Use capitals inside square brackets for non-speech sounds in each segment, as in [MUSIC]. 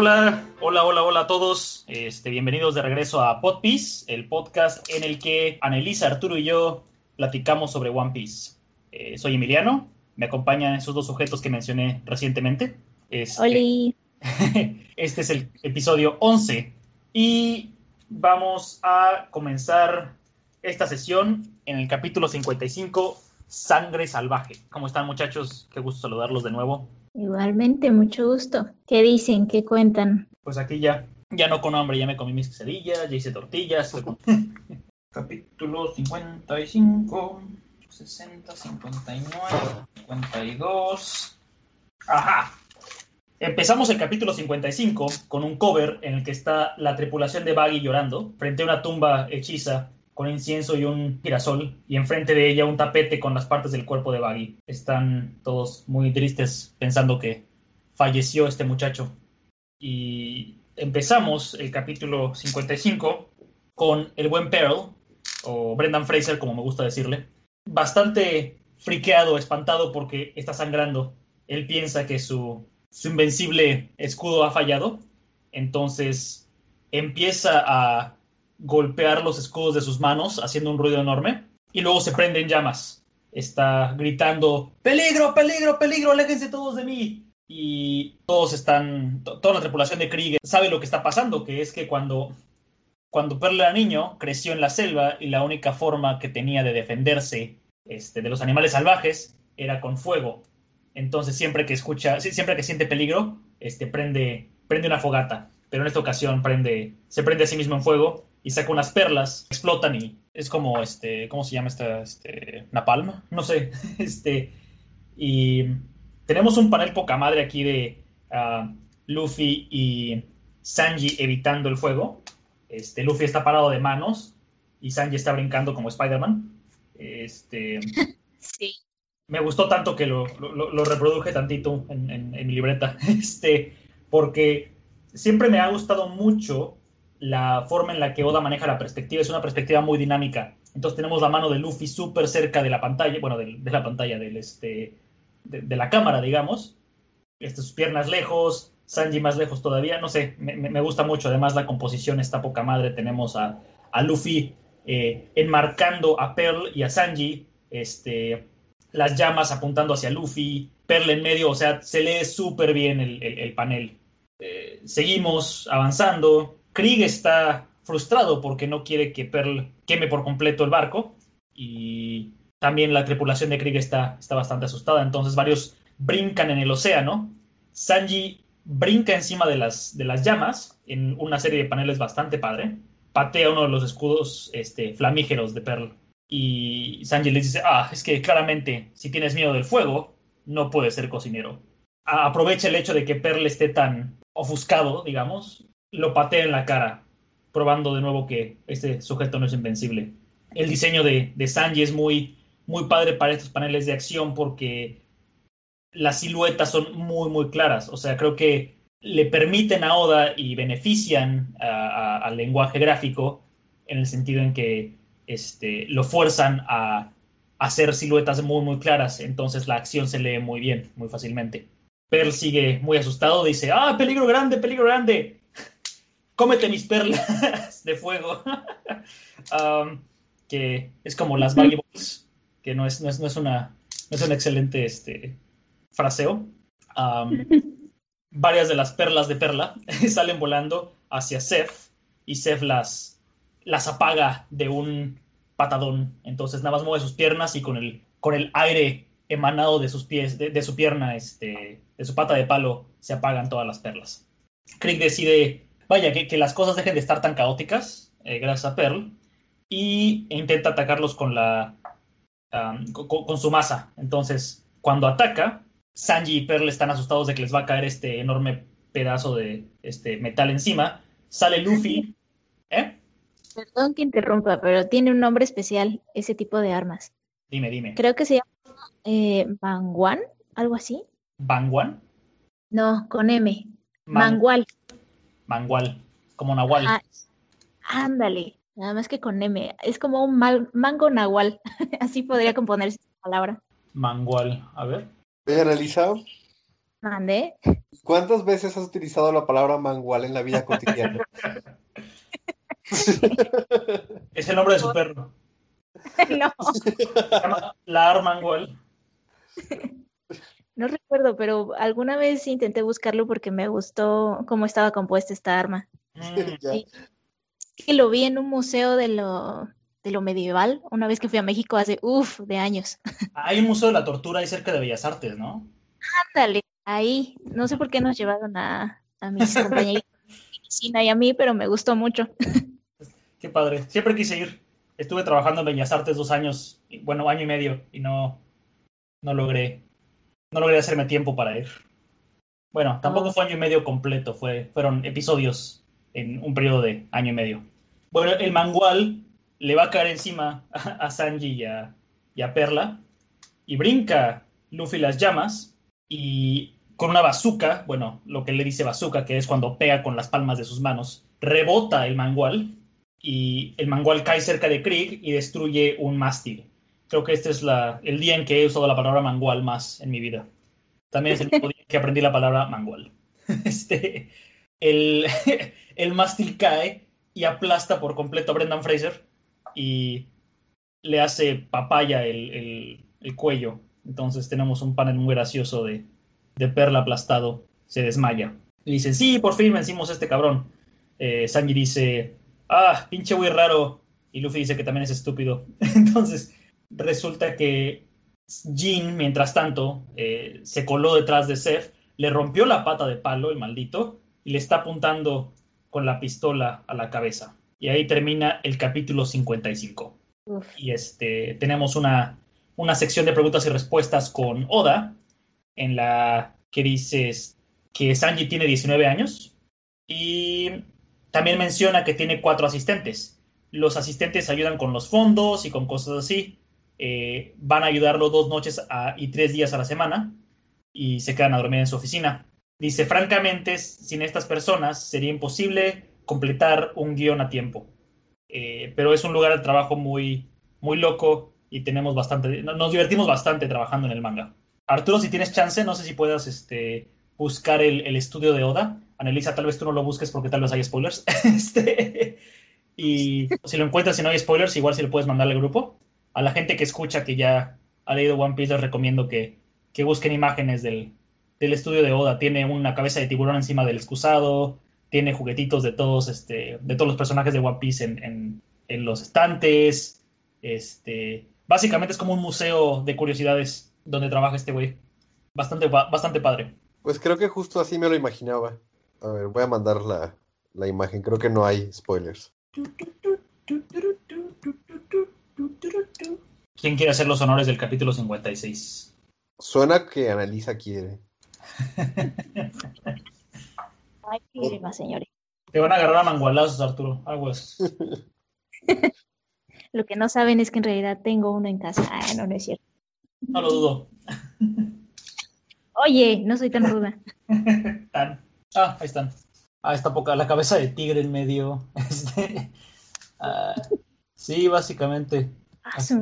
Hola, hola, hola, hola a todos. Este, bienvenidos de regreso a Pod Piece, el podcast en el que Anelisa, Arturo y yo platicamos sobre One Piece. Eh, soy Emiliano, me acompañan esos dos sujetos que mencioné recientemente. Este, Oli. [LAUGHS] este es el episodio 11 y vamos a comenzar esta sesión en el capítulo 55, Sangre Salvaje. ¿Cómo están muchachos? Qué gusto saludarlos de nuevo. Igualmente, mucho gusto. ¿Qué dicen? ¿Qué cuentan? Pues aquí ya, ya no con hambre, ya me comí mis quesadillas, ya hice tortillas. [LAUGHS] capítulo 55, 60, 59, 52. Ajá. Empezamos el capítulo 55 con un cover en el que está la tripulación de Baggy llorando frente a una tumba hechiza con incienso y un girasol, y enfrente de ella un tapete con las partes del cuerpo de Baggy. Están todos muy tristes pensando que falleció este muchacho. Y empezamos el capítulo 55 con el buen Pearl, o Brendan Fraser, como me gusta decirle, bastante friqueado, espantado porque está sangrando. Él piensa que su, su invencible escudo ha fallado, entonces empieza a golpear los escudos de sus manos, haciendo un ruido enorme, y luego se prende en llamas. Está gritando, peligro, peligro, peligro, aléjense todos de mí. Y todos están, toda la tripulación de Krieg sabe lo que está pasando, que es que cuando, cuando era niño, creció en la selva y la única forma que tenía de defenderse este, de los animales salvajes era con fuego. Entonces siempre que escucha, siempre que siente peligro, este, prende, prende una fogata. Pero en esta ocasión prende, se prende a sí mismo en fuego y saca unas perlas, explotan y es como este, ¿cómo se llama esta? Este, Napalm, no sé, [LAUGHS] este, y tenemos un panel poca madre aquí de uh, Luffy y Sanji evitando el fuego. Este, Luffy está parado de manos y Sanji está brincando como Spider-Man. Este, [LAUGHS] sí. Me gustó tanto que lo, lo, lo reproduje tantito en, en, en mi libreta, [LAUGHS] este, porque siempre me ha gustado mucho la forma en la que Oda maneja la perspectiva. Es una perspectiva muy dinámica. Entonces tenemos la mano de Luffy súper cerca de la pantalla, bueno, de, la pantalla, este, de, la cámara, digamos. Este, sus piernas lejos, Sanji más lejos todavía. No sé, me, gusta mucho. Además, la composición está poca madre. Tenemos a, Luffy eh, enmarcando a Pearl y a Sanji. Este, las llamas apuntando hacia Luffy. Pearl en medio, o sea, se lee súper bien el panel. Eh, seguimos avanzando. Krieg está frustrado porque no quiere que Pearl queme por completo el barco y también la tripulación de Krieg está, está bastante asustada, entonces varios brincan en el océano. Sanji brinca encima de las, de las llamas en una serie de paneles bastante padre, patea uno de los escudos este, flamígeros de Pearl y Sanji les dice, ah, es que claramente si tienes miedo del fuego, no puedes ser cocinero. Aprovecha el hecho de que Pearl esté tan ofuscado, digamos, lo patea en la cara, probando de nuevo que este sujeto no es invencible. El diseño de, de Sanji es muy, muy padre para estos paneles de acción porque las siluetas son muy, muy claras. O sea, creo que le permiten a Oda y benefician al lenguaje gráfico en el sentido en que este, lo fuerzan a, hacer siluetas muy, muy claras. Entonces la acción se lee muy bien, muy fácilmente. Pearl sigue muy asustado, dice, ah, peligro grande, peligro grande cómete mis perlas [LAUGHS] de fuego. [LAUGHS] um, que es como las valuables, que no es, no es, no es, una, no es un excelente este, fraseo. Um, varias de las perlas de perla [LAUGHS] salen volando hacia Seth y Seth las, las apaga de un patadón. Entonces nada más mueve sus piernas y con el, con el aire emanado de sus pies, de, de su pierna, este, de su pata de palo, se apagan todas las perlas. Krieg decide vaya, que, que, las cosas dejen de estar tan caóticas, eh, gracias a Pearl, y intenta atacarlos con la um, con, con, su masa. Entonces, cuando ataca, Sanji y Pearl están asustados de que les va a caer este enorme pedazo de este metal encima. Sale Luffy. ¿Eh? Perdón que interrumpa, pero tiene un nombre especial ese tipo de armas. Dime, dime. Creo que se llama eh, Bangwan, algo así. ¿Bangwan? No, con M. Man Mangual. Mangual, como Nahual. Ah, ándale, nada más que con M. Es como un mal, mango Nahual. [LAUGHS] Así podría componerse esa palabra. Mangual, a ver. ¿He analizado? Mandé. ¿Cuántas veces has utilizado la palabra mangual en la vida cotidiana? [LAUGHS] Es el nombre de su perro. [LAUGHS] no, Se llama Lar Mangual. No recuerdo, pero alguna vez intenté buscarlo porque me gustó cómo estaba compuesta esta arma. Mm, [LAUGHS] que lo vi en un museo de lo, de lo medieval, una vez que fui a México hace, uff, de años. [LAUGHS] Hay un museo de la tortura ahí cerca de Bellas Artes, ¿no? Ándale, ahí. No sé por qué nos llevaron a, a mis [LAUGHS] compañeros de medicina y a mí, pero me gustó mucho. Qué padre. Siempre quise ir. Estuve trabajando en Bellas Artes dos años, y- bueno, año y medio, y no, no logré, no logré hacerme tiempo para ir. Bueno, tampoco Ah. fue año y medio completo, fue, fueron episodios en un periodo de año y medio. Bueno, el mangual le va a caer encima a, a Sanji y a, y a Perla, y brinca Luffy las llamas, y con una bazooka, bueno, lo que le dice bazooka, que es cuando pega con las palmas de sus manos, rebota el mangual y el mangual cae cerca de Krieg y destruye un mástil. Creo que este es el día en que he usado la palabra mangual más en mi vida. También es el día que aprendí la palabra mangual. [LAUGHS] Este, el, [LAUGHS] el mástil cae y aplasta por completo a Brendan Fraser y le hace papaya el, el- el cuello. Entonces tenemos un panel muy gracioso de, de Perla aplastado, se desmaya. Y dicen, sí, por fin vencimos este cabrón. Eh, Sanji dice, ah, pinche güey raro. Y Luffy dice que también es estúpido. [LAUGHS] Entonces, resulta que Jin, mientras tanto, eh, se coló detrás de Seth, le rompió la pata de palo, el maldito, y le está apuntando con la pistola a la cabeza. Y ahí termina el capítulo 55. Uf. Y este, tenemos una, una sección de preguntas y respuestas con Oda, en la que dices que Sanji tiene 19 años y también menciona que tiene cuatro asistentes. Los asistentes ayudan con los fondos y con cosas así. Eh, van a ayudarlo dos noches y tres días a la semana y se quedan a dormir en su oficina. Dice, francamente, sin estas personas sería imposible completar un guion a tiempo. Eh, pero es un lugar de trabajo muy, muy loco y tenemos bastante, no- nos divertimos bastante trabajando en el manga. Arturo, si tienes chance, no sé si puedas este, buscar el, estudio de Oda. Anelisa, tal vez tú no lo busques porque tal vez hay spoilers. [LAUGHS] este, y si lo encuentras y no hay spoilers, igual si lo puedes mandar al grupo. A la gente que escucha que ya ha leído One Piece, les recomiendo que, que busquen imágenes del, del estudio de Oda. Tiene una cabeza de tiburón encima del excusado, tiene juguetitos de todos, este, de todos los personajes de One Piece en, en- en los estantes. Este, básicamente es como un museo de curiosidades donde trabaja este güey. Bastante, bastante padre. Pues creo que justo así me lo imaginaba. A ver, voy a mandar la, la imagen. Creo que no hay spoilers. ¿Quién quiere hacer los honores del capítulo 56? Suena que Analisa quiere. Ay, qué más, señores. Te van a agarrar a mangualazos, Arturo. Algo así. [LAUGHS] Lo que no saben es que en realidad tengo uno en casa. Ah, no, no es cierto. No lo dudo. Oye, no soy tan ruda. [LAUGHS] Tan. Ah, ahí están. Ah, está poca la cabeza de tigre en medio. [LAUGHS] Este, ah, sí, básicamente. Ah, así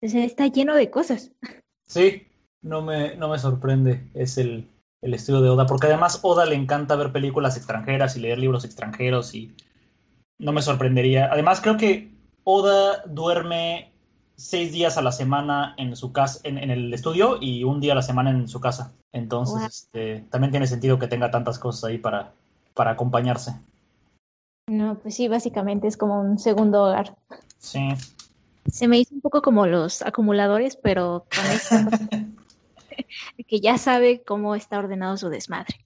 es. está lleno de cosas. Sí, no me, no me sorprende. Es el, el estudio de Oda. Porque además Oda le encanta ver películas extranjeras y leer libros extranjeros y no me sorprendería. Además, creo que Oda duerme seis días a la semana en su casa, en, en el estudio y un día a la semana en su casa. Entonces, Wow. este, también tiene sentido que tenga tantas cosas ahí para, para acompañarse. No, pues sí, básicamente es como un segundo hogar. Sí. Se me hizo un poco como los acumuladores, pero con esta [LAUGHS] cosa que ya sabe cómo está ordenado su desmadre.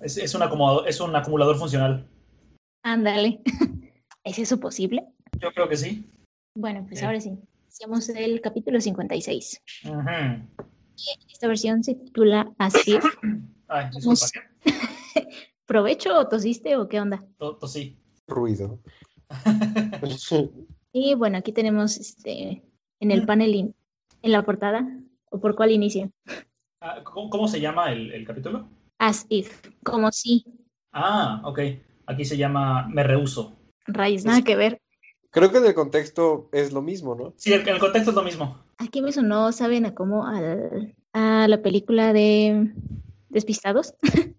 Es, es un acumulador, es un acumulador funcional. Ándale. [LAUGHS] ¿Es eso posible? Yo creo que sí. Bueno, pues Sí. ahora sí. Hacemos el capítulo 56. Ujú. Esta versión se titula así. [COUGHS] Ay, disculpa. [LAUGHS] ¿Provecho o tosiste o qué onda? To- tosí. Ruido. Y bueno, aquí tenemos este en el panel, in- en la portada, o por cuál inicio. Ah, ¿cómo, cómo se llama el, el capítulo? As if, como si, Ah, ok. Aquí se llama Me Rehuso. rayos, nada que ver. Creo que en el contexto es lo mismo, ¿no? Sí, el, el contexto es lo mismo. Aquí me sonó, ¿saben? A cómo al- a la película de ¿Despistados? [LAUGHS]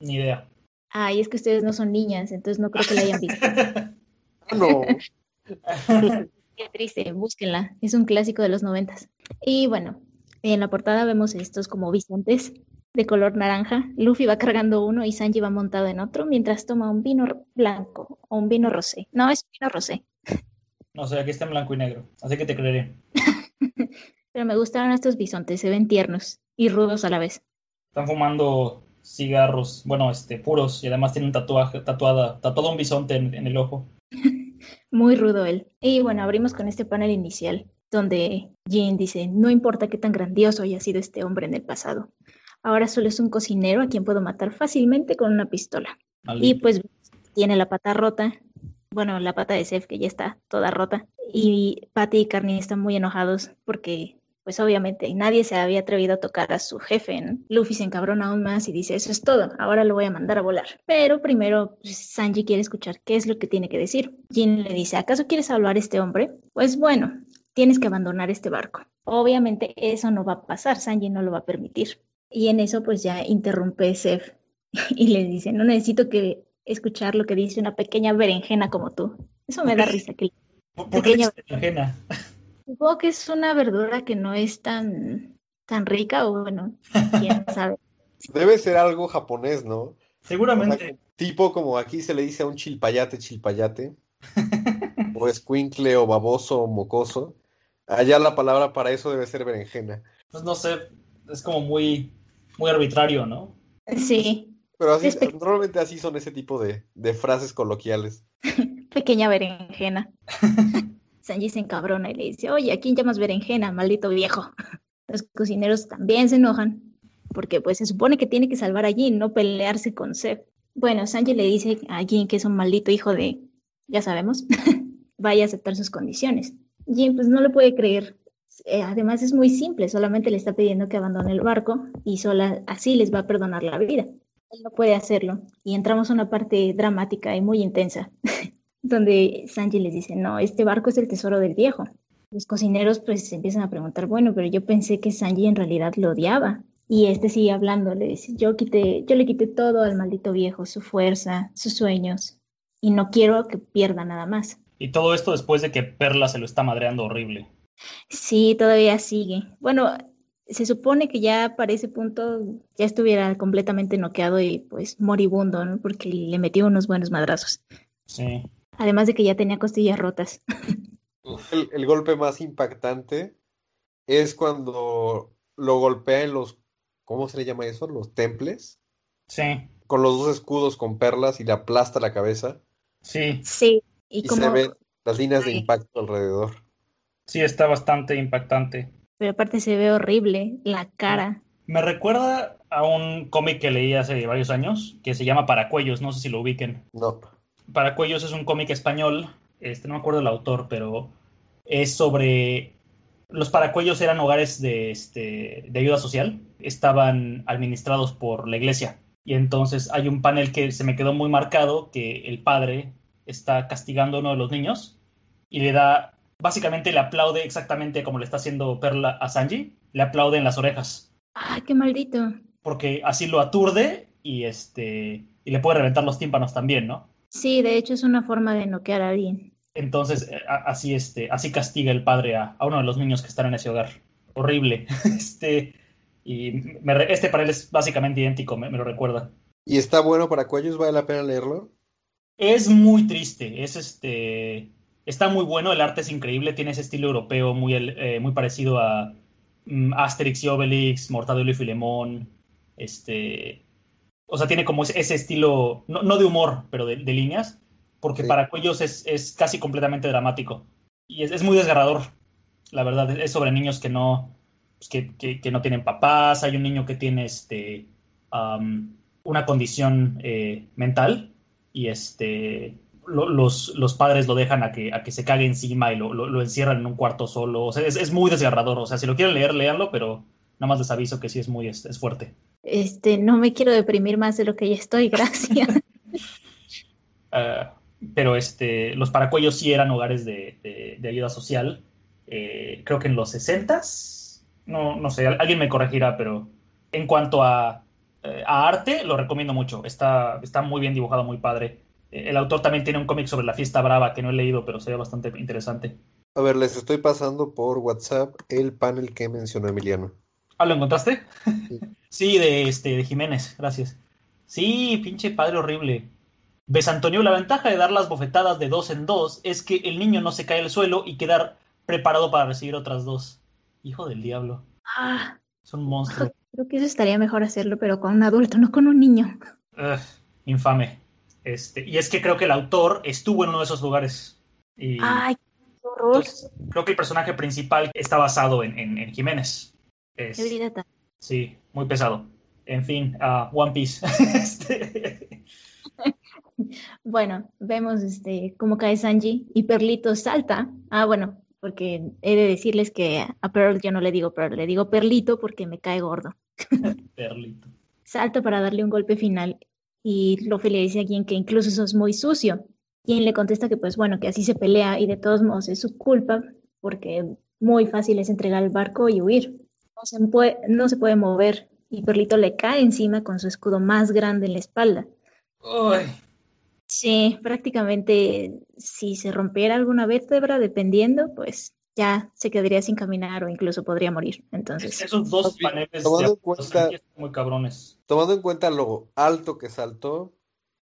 Ni idea. Ay, es que ustedes no son niñas, entonces no creo que la hayan visto. [LAUGHS] No. [LAUGHS] Qué triste, búsquenla. Es un clásico de los noventas. Y bueno, en la portada vemos estos como bisontes de color naranja. Luffy va cargando uno y Sanji va montado en otro mientras toma un vino blanco o un vino rosé. No, es vino rosé. No sé, aquí está en blanco y negro, así que te creeré. [LAUGHS] Pero me gustaron estos bisontes, se ven tiernos y rudos a la vez. Están fumando cigarros, bueno, este, puros, y además tienen un tatuaje, tatuada, tatuado un bisonte en, en el ojo. Muy rudo él. Y bueno, abrimos con este panel inicial, donde Jin dice, no importa qué tan grandioso haya sido este hombre en el pasado, ahora solo es un cocinero a quien puedo matar fácilmente con una pistola. Y pues tiene la pata rota, bueno, la pata de Seth que ya está toda rota, y Patty y Carney están muy enojados porque pues obviamente nadie se había atrevido a tocar a su jefe. ¿no? Luffy se encabrona aún más y dice, eso es todo, ahora lo voy a mandar a volar. Pero primero pues, Sanji quiere escuchar qué es lo que tiene que decir. Jin le dice, ¿acaso quieres salvar a este hombre? Pues bueno, tienes que abandonar este barco. Obviamente eso no va a pasar, Sanji no lo va a permitir. Y en eso pues ya interrumpe Seth [LAUGHS] y le dice, no necesito que escuchar lo que dice una pequeña berenjena como tú. Eso me da risa. Que... ¿Por, qué berenjena? Supongo que es una verdura que no es tan, tan rica o bueno, quién [LAUGHS] sabe. Debe ser algo japonés, ¿no? O sea, Seguramente. tipo como aquí se le dice a un chilpayate, chilpayate, [LAUGHS] o escuincle, o baboso, o mocoso. Allá la palabra para eso debe ser berenjena. Pues no sé, es como muy, muy arbitrario, ¿no? Sí, Pero así, normalmente así son ese tipo de, de frases coloquiales. [LAUGHS] pequeña berenjena. Sanji se encabrona y le dice, oye, ¿a quién llamas berenjena, maldito viejo? [LAUGHS] Los cocineros también se enojan, porque pues se supone que tiene que salvar a Jin, no pelearse con Seth. Bueno, Sanji le dice a Jin que es un maldito hijo de, ya sabemos, [LAUGHS] vaya a aceptar sus condiciones. Jin pues no le puede creer. Eh, además es muy simple, solamente le está pidiendo que abandone el barco y sola así les va a perdonar la vida. Él no puede hacerlo. Y entramos a una parte dramática y muy intensa, [LAUGHS] donde Sanji les dice, no, este barco es el tesoro del viejo. Los cocineros pues se empiezan a preguntar, bueno, pero yo pensé que Sanji en realidad lo odiaba. Y este sigue hablando, le dice, yo, quité, yo le quité todo al maldito viejo, su fuerza, sus sueños, y no quiero que pierda nada más. Y todo esto después de que Perla se lo está madreando horrible. Sí, todavía sigue. Bueno, se supone que ya para ese punto ya estuviera completamente noqueado y pues moribundo, ¿no? Porque le metió unos buenos madrazos. Sí. Además de que ya tenía costillas rotas. [LAUGHS] El, el golpe más impactante es cuando lo golpea en los, ¿cómo se le llama eso? Los temples, Sí. con los dos escudos con perlas y le aplasta la cabeza Sí. Sí, y y como, se ven las líneas de impacto alrededor. Sí, está bastante impactante. pero aparte se ve horrible la cara. Me recuerda a un cómic que leí hace varios años que se llama Paracuellos, no sé si lo ubiquen. No, Paracuellos es un cómic español, este, no me acuerdo el autor, pero es sobre... Los paracuellos eran hogares de, este, de ayuda social, estaban administrados por la iglesia. Y entonces hay un panel que se me quedó muy marcado, que el padre está castigando a uno de los niños y le da, básicamente le aplaude exactamente como le está haciendo Perla a Sanji, le aplaude en las orejas ¡Ay, qué maldito! porque así lo aturde y este y le puede reventar los tímpanos también, ¿no? Sí, de hecho es una forma de noquear a alguien. Entonces eh, así este así castiga el padre a, a uno de los niños que están en ese hogar. Horrible. [LAUGHS] Este y me este panel es básicamente idéntico, me, me lo recuerda. y está bueno para cuellos, vale la pena leerlo. Es muy triste, es este está muy bueno, el arte es increíble, tiene ese estilo europeo muy el- eh, muy parecido a mm, Asterix y Obelix, Mortadelo y Filemón, este o sea, tiene como ese, estilo, no, no de humor, pero de, de líneas, porque Sí. para Cuellos es, es casi completamente dramático. Y es, es muy desgarrador, la verdad. Es sobre niños que no, pues, que, que- que no tienen papás. Hay un niño que tiene este, am, una condición eh, mental y este, lo- los, los padres lo dejan a que, a que se cague encima y lo, lo- lo encierran en un cuarto solo. O sea, es, es muy desgarrador. O sea, si lo quieren leer, léanlo, pero nada más les aviso que sí es muy es- es fuerte. Este, no me quiero deprimir más de lo que ya estoy, [LAUGHS] gracias. Ah, pero este, los paracuellos sí eran hogares de, de- de ayuda social. eh, creo que en los 60s. No, no sé, al- alguien me corregirá, pero en cuanto a eh, a arte, lo recomiendo mucho. Está, está muy bien dibujado, muy padre. Eh, el autor también tiene un cómic sobre la fiesta brava que no he leído, pero sería bastante interesante. A ver, les estoy pasando por WhatsApp el panel que mencionó Emiliano. Ah, ¿lo encontraste? [LAUGHS] Sí, de, este, de Jiménez, gracias. Sí, pinche padre horrible. ¿Ves, Antonio? La ventaja de dar las bofetadas de dos en dos es que el niño no se cae al suelo y quedar preparado para recibir otras dos. Hijo del diablo. Ah, Es un monstruo. [LAUGHS] creo que eso estaría mejor hacerlo, pero con un adulto, no con un niño. Ugh, infame. Este, y es que creo que el autor estuvo en uno de esos lugares. Y Ay, qué horror. entonces, creo que el personaje principal está basado en, en- en Jiménez. Es- sí, muy pesado. En fin, ah, One Piece. [LAUGHS] Este, [LAUGHS] Bueno, vemos este cómo cae Sanji y Perlito salta. Ah, bueno, porque he de decirles que a Pearl yo no le digo Pearl, le digo Perlito porque me cae gordo. [LAUGHS] Perlito. Salta para darle un golpe final y Luffy le dice a quien que incluso eso es muy sucio. Quien le contesta que pues bueno, que así se pelea y de todos modos es su culpa porque muy fácil es entregar el barco y huir. No se puede, no se puede mover y Perlito le cae encima con su escudo más grande en la espalda. Uy, Sí, prácticamente si se rompiera alguna vértebra, dependiendo, pues ya se quedaría sin caminar o incluso podría morir. Entonces, esos dos paneles Tomando en cuenta- están muy cabrones. Tomando en cuenta lo alto que saltó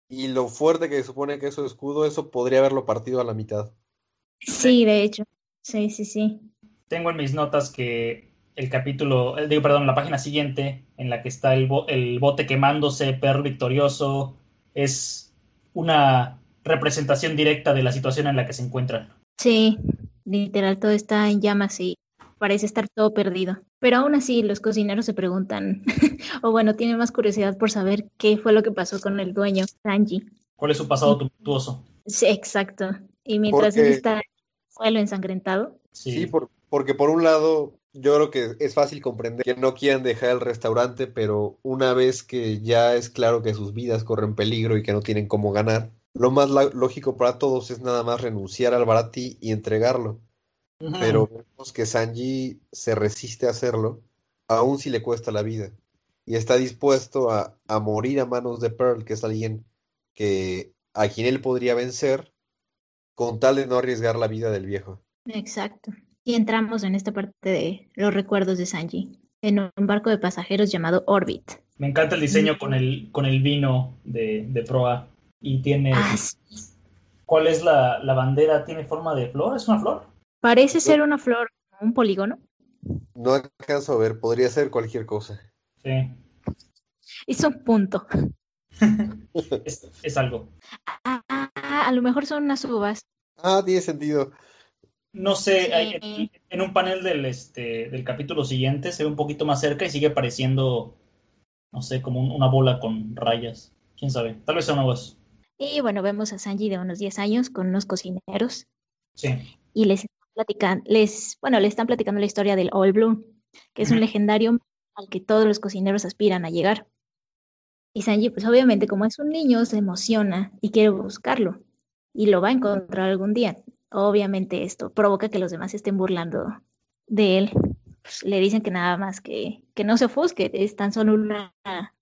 y lo fuerte que se supone que es su escudo, eso podría haberlo partido a la mitad. sí, de hecho, sí, sí, sí. Tengo en mis notas que el capítulo, eh, digo, perdón, la página siguiente, en la que está el, bo- el bote quemándose, Pearl victorioso, es una representación directa de la situación en la que se encuentran. Sí, literal, todo está en llamas y parece estar todo perdido. Pero aún así, los cocineros se preguntan, [LAUGHS] o bueno, tienen más curiosidad por saber qué fue lo que pasó con el dueño, Sanji. ¿Cuál es su pasado tumultuoso? Sí, exacto. Y mientras Porque- él está en el suelo ensangrentado, Sí, Sí, por- porque por un lado, yo creo que es fácil comprender que no quieran dejar el restaurante, pero una vez que ya es claro que sus vidas corren peligro y que no tienen cómo ganar, lo más la- lógico para todos es nada más renunciar al baratí y entregarlo. Pero vemos que Sanji se resiste a hacerlo, aun si le cuesta la vida, y está dispuesto a, a morir a manos de Pearl, que es alguien que a quien él podría vencer, con tal de no arriesgar la vida del viejo. Exacto. Y entramos en esta parte de los recuerdos de Sanji, en un barco de pasajeros llamado Orbit. Me encanta el diseño con el, con el vino de, de proa. Y tiene. Ah, sí. ¿Cuál es la, la bandera? ¿Tiene forma de flor? ¿Es una flor? Parece ser una flor, un polígono. No alcanzo a ver, podría ser cualquier cosa. Sí. Es un punto. [LAUGHS] Es, es algo. Ah, ah, ah, a lo mejor son unas uvas. Ah, tiene sentido. No sé, Sí. hay- en, un panel del, este, del capítulo siguiente se ve un poquito más cerca y sigue pareciendo, no sé, como un- una bola con rayas. ¿Quién sabe? Tal vez sea una voz. Y bueno, vemos a Sanji de unos 10 años con unos cocineros Sí. y les platican, les, bueno, le están platicando la historia del All Blue, que es un legendario al que todos los cocineros aspiran a llegar. Y Sanji, pues obviamente como es un niño, se emociona y quiere buscarlo y lo va a encontrar algún día. Obviamente esto provoca que los demás estén burlando de él. Le dicen que nada más que, que no se ofusque, es tan solo una,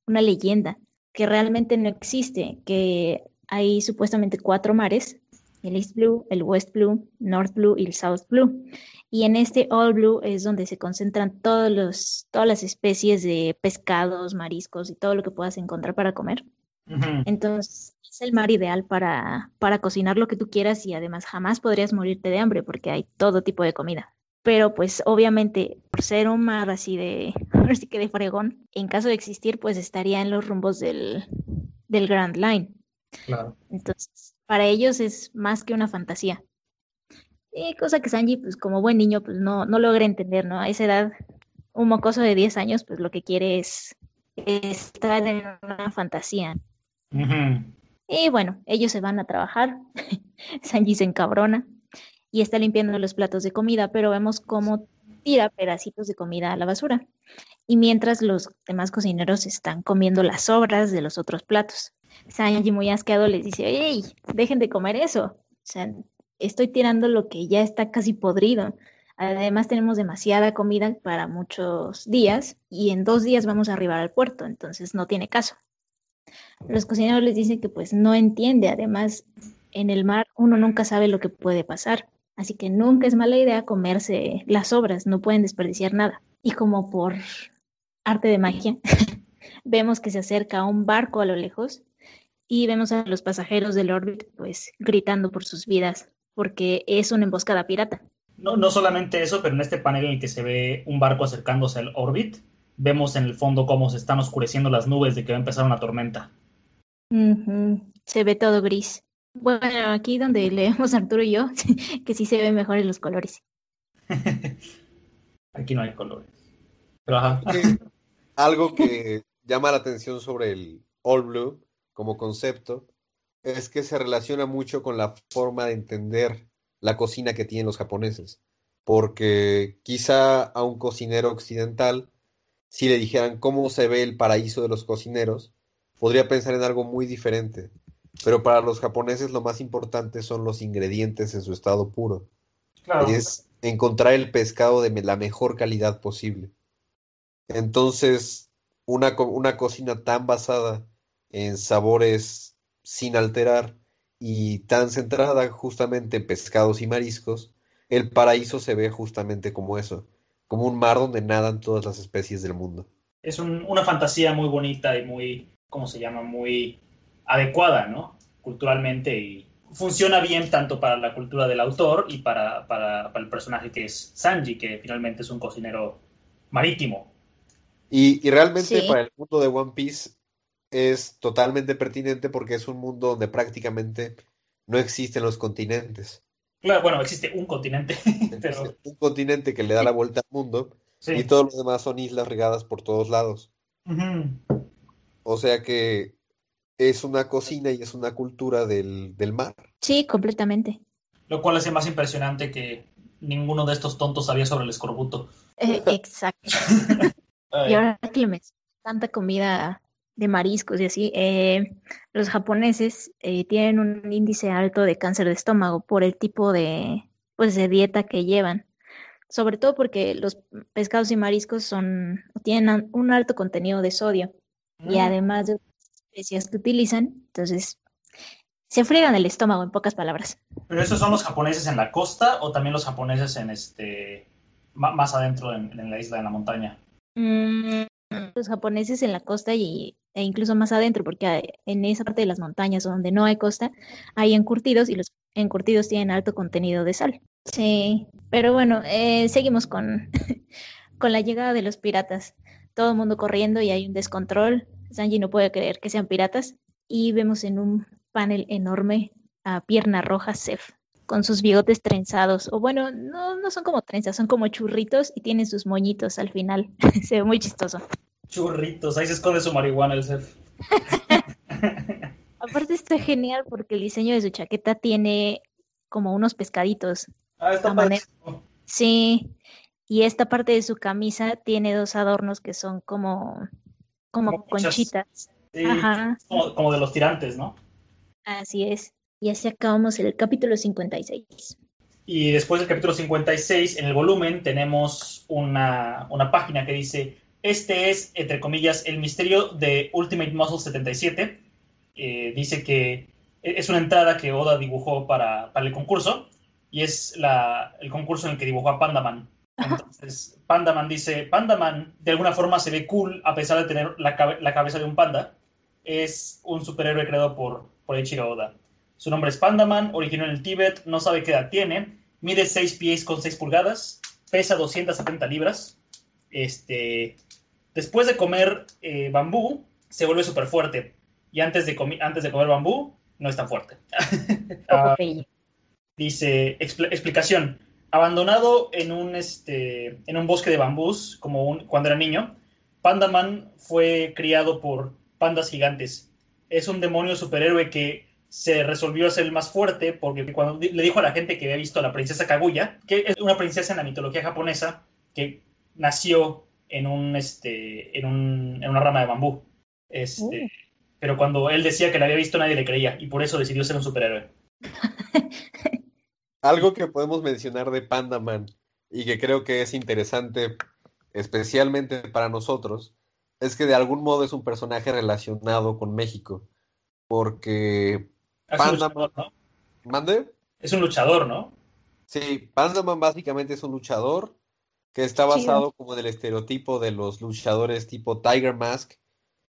una leyenda, que realmente no existe, que hay supuestamente cuatro mares, el East Blue, el West Blue, North Blue y el South Blue. Y en este All Blue es donde se concentran todos los, todas las especies de pescados, mariscos y todo lo que puedas encontrar para comer. Entonces, es el mar ideal para, para cocinar lo que tú quieras y además jamás podrías morirte de hambre porque hay todo tipo de comida. Pero pues obviamente por ser un mar así de, [LAUGHS] así que de fregón, en caso de existir pues estaría en los rumbos del, del Grand Line. Claro. Entonces, para ellos es más que una fantasía. Y cosa que Sanji, pues como buen niño, pues no, no logra entender, ¿no? A esa edad, un mocoso de 10 años, pues lo que quiere es estar en una fantasía. Y bueno, ellos se van a trabajar, [LAUGHS] Sanji se encabrona y está limpiando los platos de comida, pero vemos cómo tira pedacitos de comida a la basura. Y mientras los demás cocineros están comiendo las sobras de los otros platos. Sanji muy asqueado les dice, ¡Ey! Dejen de comer eso. O sea, estoy tirando lo que ya está casi podrido. Además tenemos demasiada comida para muchos días y en dos días vamos a arribar al puerto, entonces no tiene caso. Los cocineros les dicen que pues no entiende, además en el mar uno nunca sabe lo que puede pasar, así que nunca es mala idea comerse las sobras, no pueden desperdiciar nada. Y como por arte de magia, [LAUGHS] vemos que se acerca un barco a lo lejos y vemos a los pasajeros del Orbit pues gritando por sus vidas porque es una emboscada pirata. No, no solamente eso, pero en este panel en el que se ve un barco acercándose al Orbit, vemos en el fondo cómo se están oscureciendo las nubes de que va a empezar una tormenta. Se ve todo gris. Bueno, aquí donde [LAUGHS] leemos Arturo y yo, [LAUGHS] que sí se ven mejores los colores. [LAUGHS] aquí no hay colores. Algo que llama la atención sobre el All Blue como concepto es que se relaciona mucho con la forma de entender la cocina que tienen los japoneses. Porque quizá a un cocinero occidental, si le dijeran cómo se ve el paraíso de los cocineros, podría pensar en algo muy diferente. Pero para los japoneses lo más importante son los ingredientes en su estado puro. Es encontrar el pescado de la mejor calidad posible. Entonces, una, una cocina tan basada en sabores sin alterar y tan centrada justamente en pescados y mariscos, el paraíso se ve justamente como eso, como un mar donde nadan todas las especies del mundo. Es una fantasía muy bonita y muy, ¿cómo se llama? Muy adecuada, ¿no? Culturalmente y funciona bien tanto para la cultura del autor y para, para, el personaje que es Sanji, que finalmente es un cocinero marítimo. Y, y realmente para el mundo de One Piece es totalmente pertinente porque es un mundo donde prácticamente no existen los continentes. Claro, bueno, existe un continente, [LAUGHS] pero... Un continente que le da la vuelta al mundo y todos los demás son islas regadas por todos lados. O sea que es una cocina y es una cultura del, mar. Sí, completamente. Lo cual hace más impresionante que ninguno de estos tontos sabía sobre el escorbuto. Eh, exacto. [LAUGHS] y ahora que me tanta comida de mariscos y así, eh, los japoneses eh, tienen un índice alto de cáncer de estómago por el tipo de, pues, de dieta que llevan. Sobre todo porque los pescados y mariscos son, tienen un alto contenido de sodio y mm. además de especias que utilizan, entonces se friegan el estómago en pocas palabras. ¿Pero esos son los japoneses en la costa o también los japoneses en este más adentro en, la isla, en la montaña? Mm, los japoneses en la costa y, e incluso más adentro, porque en esa parte de las montañas donde no hay costa, hay encurtidos y los encurtidos tienen alto contenido de sal. Sí, pero bueno, eh, seguimos con, [LAUGHS] con la llegada de los piratas. Todo el mundo corriendo y hay un descontrol. Sanji no puede creer que sean piratas. Y vemos en un panel enorme a Pierna Roja Sef con sus bigotes trenzados. O bueno, no, no son como trenzas, son como churritos y tienen sus moñitos al final. [LAUGHS] se ve muy chistoso. Churritos, ahí se esconde su marihuana el Sef. [LAUGHS] Aparte está genial porque el diseño de su chaqueta tiene como unos pescaditos. Ah, está Sí, y esta parte de su camisa tiene dos adornos que son como, como, conchitas. Ajá. como de los tirantes, ¿no? Así es. Y así acabamos el capítulo 56. Y después del capítulo 56, en el volumen tenemos una, página que dice, este es, entre comillas, el misterio de Ultimate Muscle 77. Eh, dice que es una entrada que Oda dibujó para, el concurso y es la, el concurso en el que dibujó a Pandaman. [LAUGHS] Entonces, Pandaman dice, Pandaman de alguna forma se ve cool a pesar de tener la, cabeza de un panda. Es un superhéroe creado por, por Eiichiro Oda. Su nombre es Pandaman, originó en el Tíbet, no sabe qué edad tiene, mide 6 pies con 6 pulgadas, pesa 270 libras. Este, después de comer eh, bambú, se vuelve súper fuerte. Y antes de, antes de comer bambú, no es tan fuerte. [LAUGHS] Ah, dice, explicación. Abandonado en un, este, en un bosque de bambús, como un, cuando era niño, Pandaman fue criado por pandas gigantes. Es un demonio superhéroe que se resolvió a ser el más fuerte porque cuando le dijo a la gente que había visto a la princesa Kaguya, que es una princesa en la mitología japonesa que nació en un este en, un, en una rama de bambú. Este, uh. pero cuando él decía que la había visto nadie le creía y por eso decidió ser un superhéroe. [LAUGHS] Algo que podemos mencionar de Panda Man y que creo que es interesante, especialmente para nosotros, es que de algún modo es un personaje relacionado con México, porque Es un Panda- luchador, ¿no? ¿Mande? Es un luchador, ¿no? Sí, Pandaman básicamente es un luchador que está Chido. basado como en el estereotipo de los luchadores tipo Tiger Mask,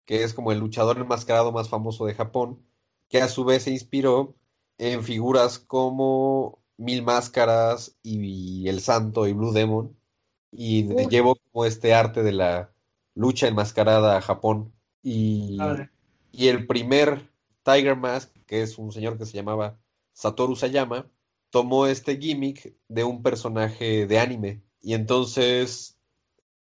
que es como el luchador enmascarado más famoso de Japón, que a su vez se inspiró en figuras como Mil Máscaras y El Santo y Blue Demon, y llevó como este arte de la lucha enmascarada a Japón. Y, y el primer Tiger Mask, que es un señor que se llamaba Satoru Sayama, tomó este gimmick de un personaje de anime. Y entonces,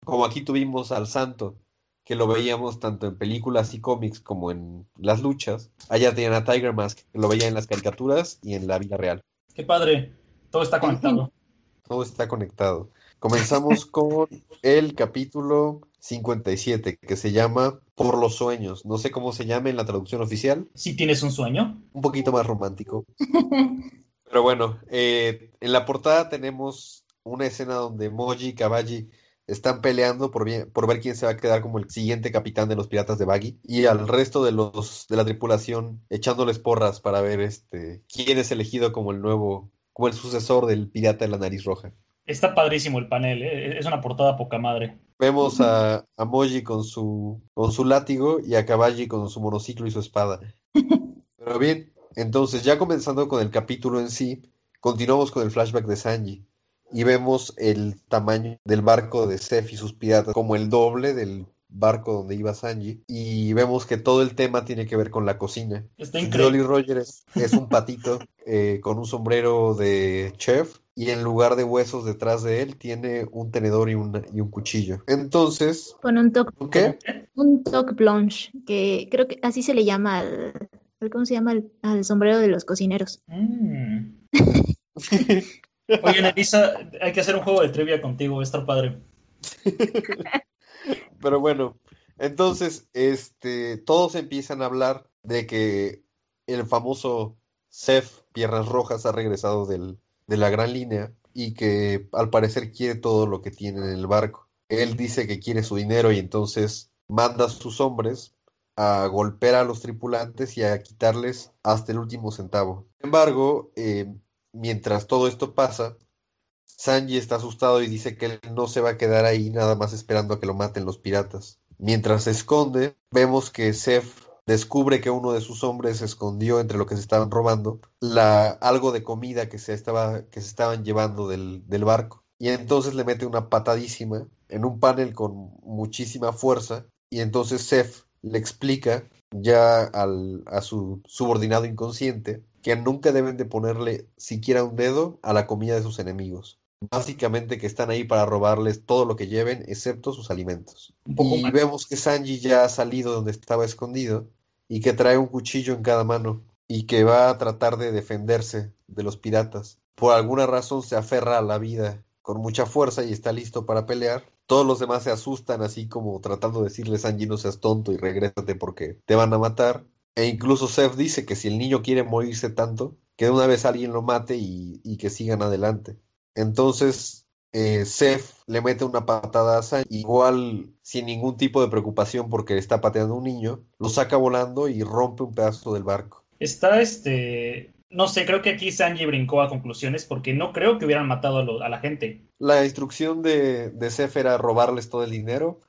como aquí tuvimos al santo, que lo veíamos tanto en películas y cómics como en las luchas, allá tenían a Tiger Mask, que lo veía en las caricaturas y en la vida real. Qué padre. Todo está conectado. [LAUGHS] Todo está conectado. Comenzamos [LAUGHS] con el capítulo 57, que se llama Por los sueños. No sé cómo se llama en la traducción oficial, Si tienes un sueño. un poquito más romántico. [LAUGHS] Pero bueno, eh, en la portada tenemos una escena donde Moji y Kabaji están peleando por, bien- por ver quién se va a quedar como el siguiente capitán de los piratas de Baggy y al resto de los de la tripulación echándoles porras para ver este quién es elegido como el nuevo, como el sucesor del pirata de la nariz roja. Está padrísimo el panel, ¿eh? Es una portada poca madre. Vemos a, a Moji con su, con su látigo y a Kabaji con su monociclo y su espada. Pero bien, entonces ya comenzando con el capítulo en sí, continuamos con el flashback de Sanji y vemos el tamaño del barco de Zeph y sus piratas como el doble del barco donde iba Sanji y vemos que todo el tema tiene que ver con la cocina. Está increíble. Jolly Roger es, es un patito [LAUGHS] eh, con un sombrero de chef y en lugar de huesos detrás de él tiene un tenedor y, una- y un cuchillo. Entonces, Con un toque, ¿qué? un toque blanche, que creo que así se le llama al, al- ¿cómo se llama? Al, al sombrero de los cocineros. Mm. [LAUGHS] Oye, Nelisa, hay que hacer un juego de trivia contigo, va a estar padre. [LAUGHS] Pero bueno, entonces, este, todos empiezan a hablar de que el famoso Seth Piernas Rojas ha regresado del, de la gran línea y que al parecer quiere todo lo que tiene en el barco. Él dice que quiere su dinero y entonces manda a sus hombres a golpear a los tripulantes y a quitarles hasta el último centavo. Sin embargo, eh, mientras todo esto pasa, Sanji está asustado y dice que él no se va a quedar ahí nada más esperando a que lo maten los piratas. Mientras se esconde, vemos que Seth descubre que uno de sus hombres escondió entre lo que se estaban robando la, algo de comida que se estaba, que se estaban llevando del, del barco. Y entonces le mete una patadísima en un panel con muchísima fuerza. Y entonces Seth le explica ya al, a su subordinado inconsciente que nunca deben de ponerle siquiera un dedo a la comida de sus enemigos. Básicamente que están ahí para robarles todo lo que lleven, excepto sus alimentos. Un poco Y mal. vemos que Sanji ya ha salido donde estaba escondido y que trae un cuchillo en cada mano y que va a tratar de defenderse de los piratas. Por alguna razón se aferra a la vida con mucha fuerza y está listo para pelear. Todos los demás se asustan así como tratando de decirle Sanji no seas tonto y regrésate porque te van a matar. E incluso Seth dice que si el niño quiere morirse tanto, que de una vez alguien lo mate y, y que sigan adelante. Entonces, eh, Seth le mete una patada a igual sin ningún tipo de preocupación porque está pateando a un niño, lo saca volando y rompe un pedazo del barco. Está este. No sé, creo que aquí Sanji brincó a conclusiones porque no creo que hubieran matado a, lo- a la gente. La instrucción de, de Seth era robarles todo el dinero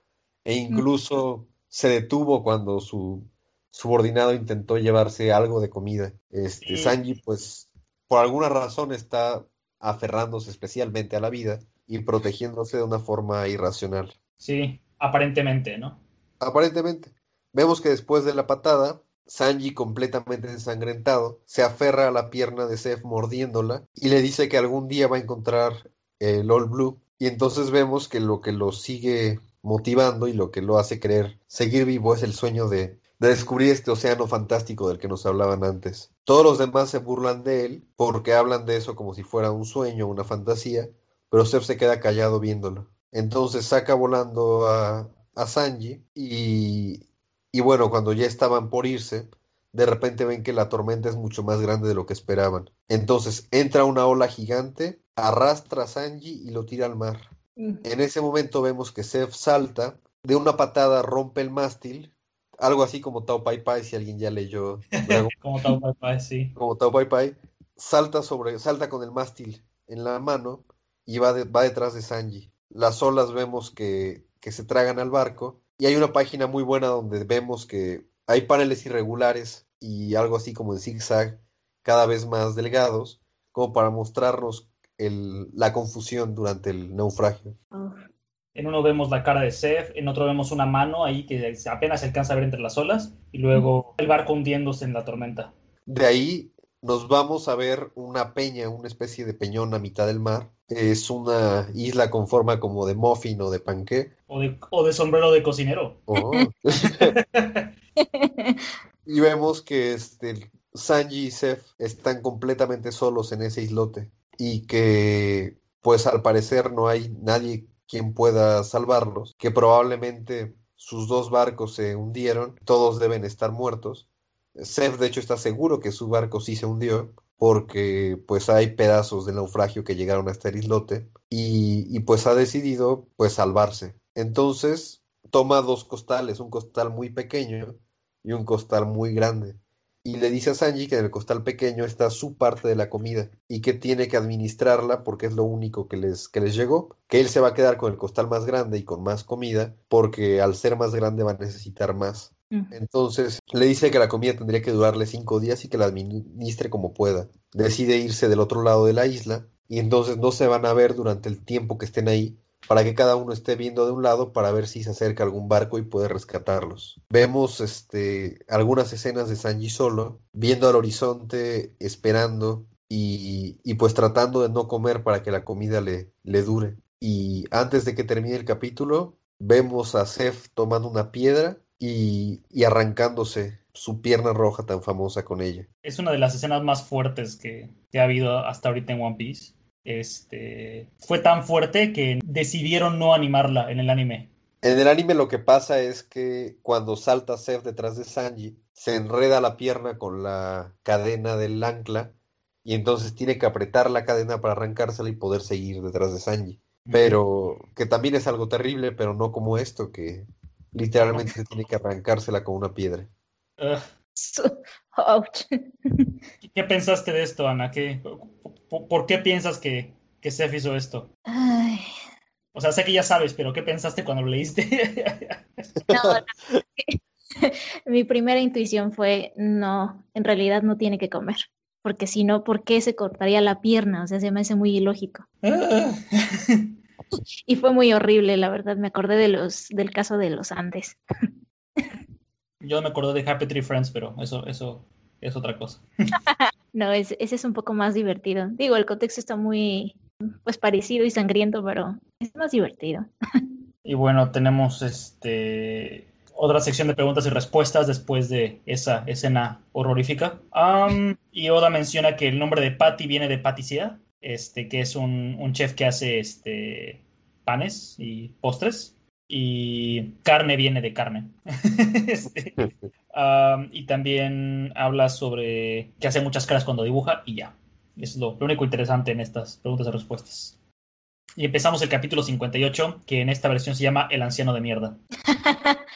e incluso se detuvo cuando su subordinado intentó llevarse algo de comida. Este, Sí. Sanji, pues, por alguna razón está aferrándose especialmente a la vida y protegiéndose de una forma irracional. Sí, aparentemente, ¿no? Aparentemente, vemos que después de la patada, Sanji, completamente ensangrentado, se aferra a la pierna de Seth mordiéndola y le dice que algún día va a encontrar el All Blue. Y entonces vemos que lo que lo sigue motivando y lo que lo hace querer seguir vivo es el sueño de, de descubrir este océano fantástico del que nos hablaban antes. Todos los demás se burlan de él porque hablan de eso como si fuera un sueño, una fantasía, pero Seth se queda callado viéndolo. Entonces saca volando a, a Sanji y, y bueno, cuando ya estaban por irse, de repente ven que la tormenta es mucho más grande de lo que esperaban. Entonces entra una ola gigante arrastra a Sanji y lo tira al mar. En ese momento vemos que Seth salta, de una patada rompe el mástil, algo así como Tao Pai Pai, si alguien ya leyó [LAUGHS] Como Tao Pai Pai, sí. como Tao Pai Pai, salta sobre, salta con el mástil en la mano y va, de- va detrás de Sanji. Las olas vemos que, que se tragan al barco y hay una página muy buena donde vemos que hay paneles irregulares y algo así como en zigzag, cada vez más delgados, como para mostrarnos el- la confusión durante el naufragio. En uno vemos la cara de Seth, en otro vemos una mano ahí que apenas se alcanza a ver entre las olas, y luego el barco hundiéndose en la tormenta. De ahí nos vamos a ver una peña, una especie de peñón a mitad del mar. Es una isla con forma como de muffin o de panqué. O de, o de sombrero de cocinero. Oh. [LAUGHS] Y vemos que este, Sanji y Seth están completamente solos en ese islote y que pues al parecer no hay nadie quien pueda salvarlos, que probablemente sus dos barcos se hundieron, todos deben estar muertos. Seth de hecho está seguro que su barco sí se hundió porque pues hay pedazos del naufragio que llegaron hasta el islote y, y pues ha decidido pues salvarse. Entonces toma dos costales, un costal muy pequeño y un costal muy grande. Y le dice a Sanji que en el costal pequeño está su parte de la comida y que tiene que administrarla porque es lo único que les, que les llegó. Que él se va a quedar con el costal más grande y con más comida porque al ser más grande va a necesitar más. Entonces le dice que la comida tendría que durarle cinco días y que la administre como pueda. Decide irse del otro lado de la isla y entonces no se van a ver durante el tiempo que estén ahí para que cada uno esté viendo de un lado para ver si se acerca algún barco y puede rescatarlos. Vemos este, algunas escenas de Sanji solo, viendo al horizonte, esperando y, y pues tratando de no comer para que la comida le, le dure. Y antes de que termine el capítulo, vemos a Seth tomando una piedra y, y arrancándose su pierna roja tan famosa con ella. Es una de las escenas más fuertes que, que ha habido hasta ahorita en One Piece. Este, fue tan fuerte que decidieron no animarla en el anime. En el anime lo que pasa es que cuando salta Seth detrás de Sanji, se enreda la pierna con la cadena del ancla y entonces tiene que apretar la cadena para arrancársela y poder seguir detrás de Sanji. Pero que también es algo terrible, pero no como esto, que literalmente se tiene que arrancársela con una piedra. ¿Qué pensaste de esto, Ana? ¿Qué, por, por qué piensas que, que Seth hizo esto? Ay, O sea, sé que ya sabes, pero ¿qué pensaste cuando lo leíste? [LAUGHS] no, no. [LAUGHS] Mi primera intuición fue, no, en realidad no tiene que comer, porque si no, ¿por qué se cortaría la pierna? O sea, se me hace muy ilógico. [LAUGHS] Y fue muy horrible, la verdad, me acordé de los, del caso de los Andes. Yo me acordé de Happy Tree Friends, pero eso, eso es otra cosa. [LAUGHS] No, es- ese es un poco más divertido. Digo, el contexto está muy, pues parecido y sangriento, pero es más divertido. [LAUGHS] Y bueno, tenemos este otra sección de preguntas y respuestas después de esa escena horrorífica. Am, y Oda menciona que el nombre de Patty viene de Paticia, este, que es un, un chef que hace este, panes y postres. Y carne viene de carne. [LAUGHS] Este, y también habla sobre que hace muchas caras cuando dibuja y ya. Es lo, lo único interesante en estas preguntas y respuestas. Y empezamos el capítulo 58, que en esta versión se llama El anciano de mierda. [LAUGHS]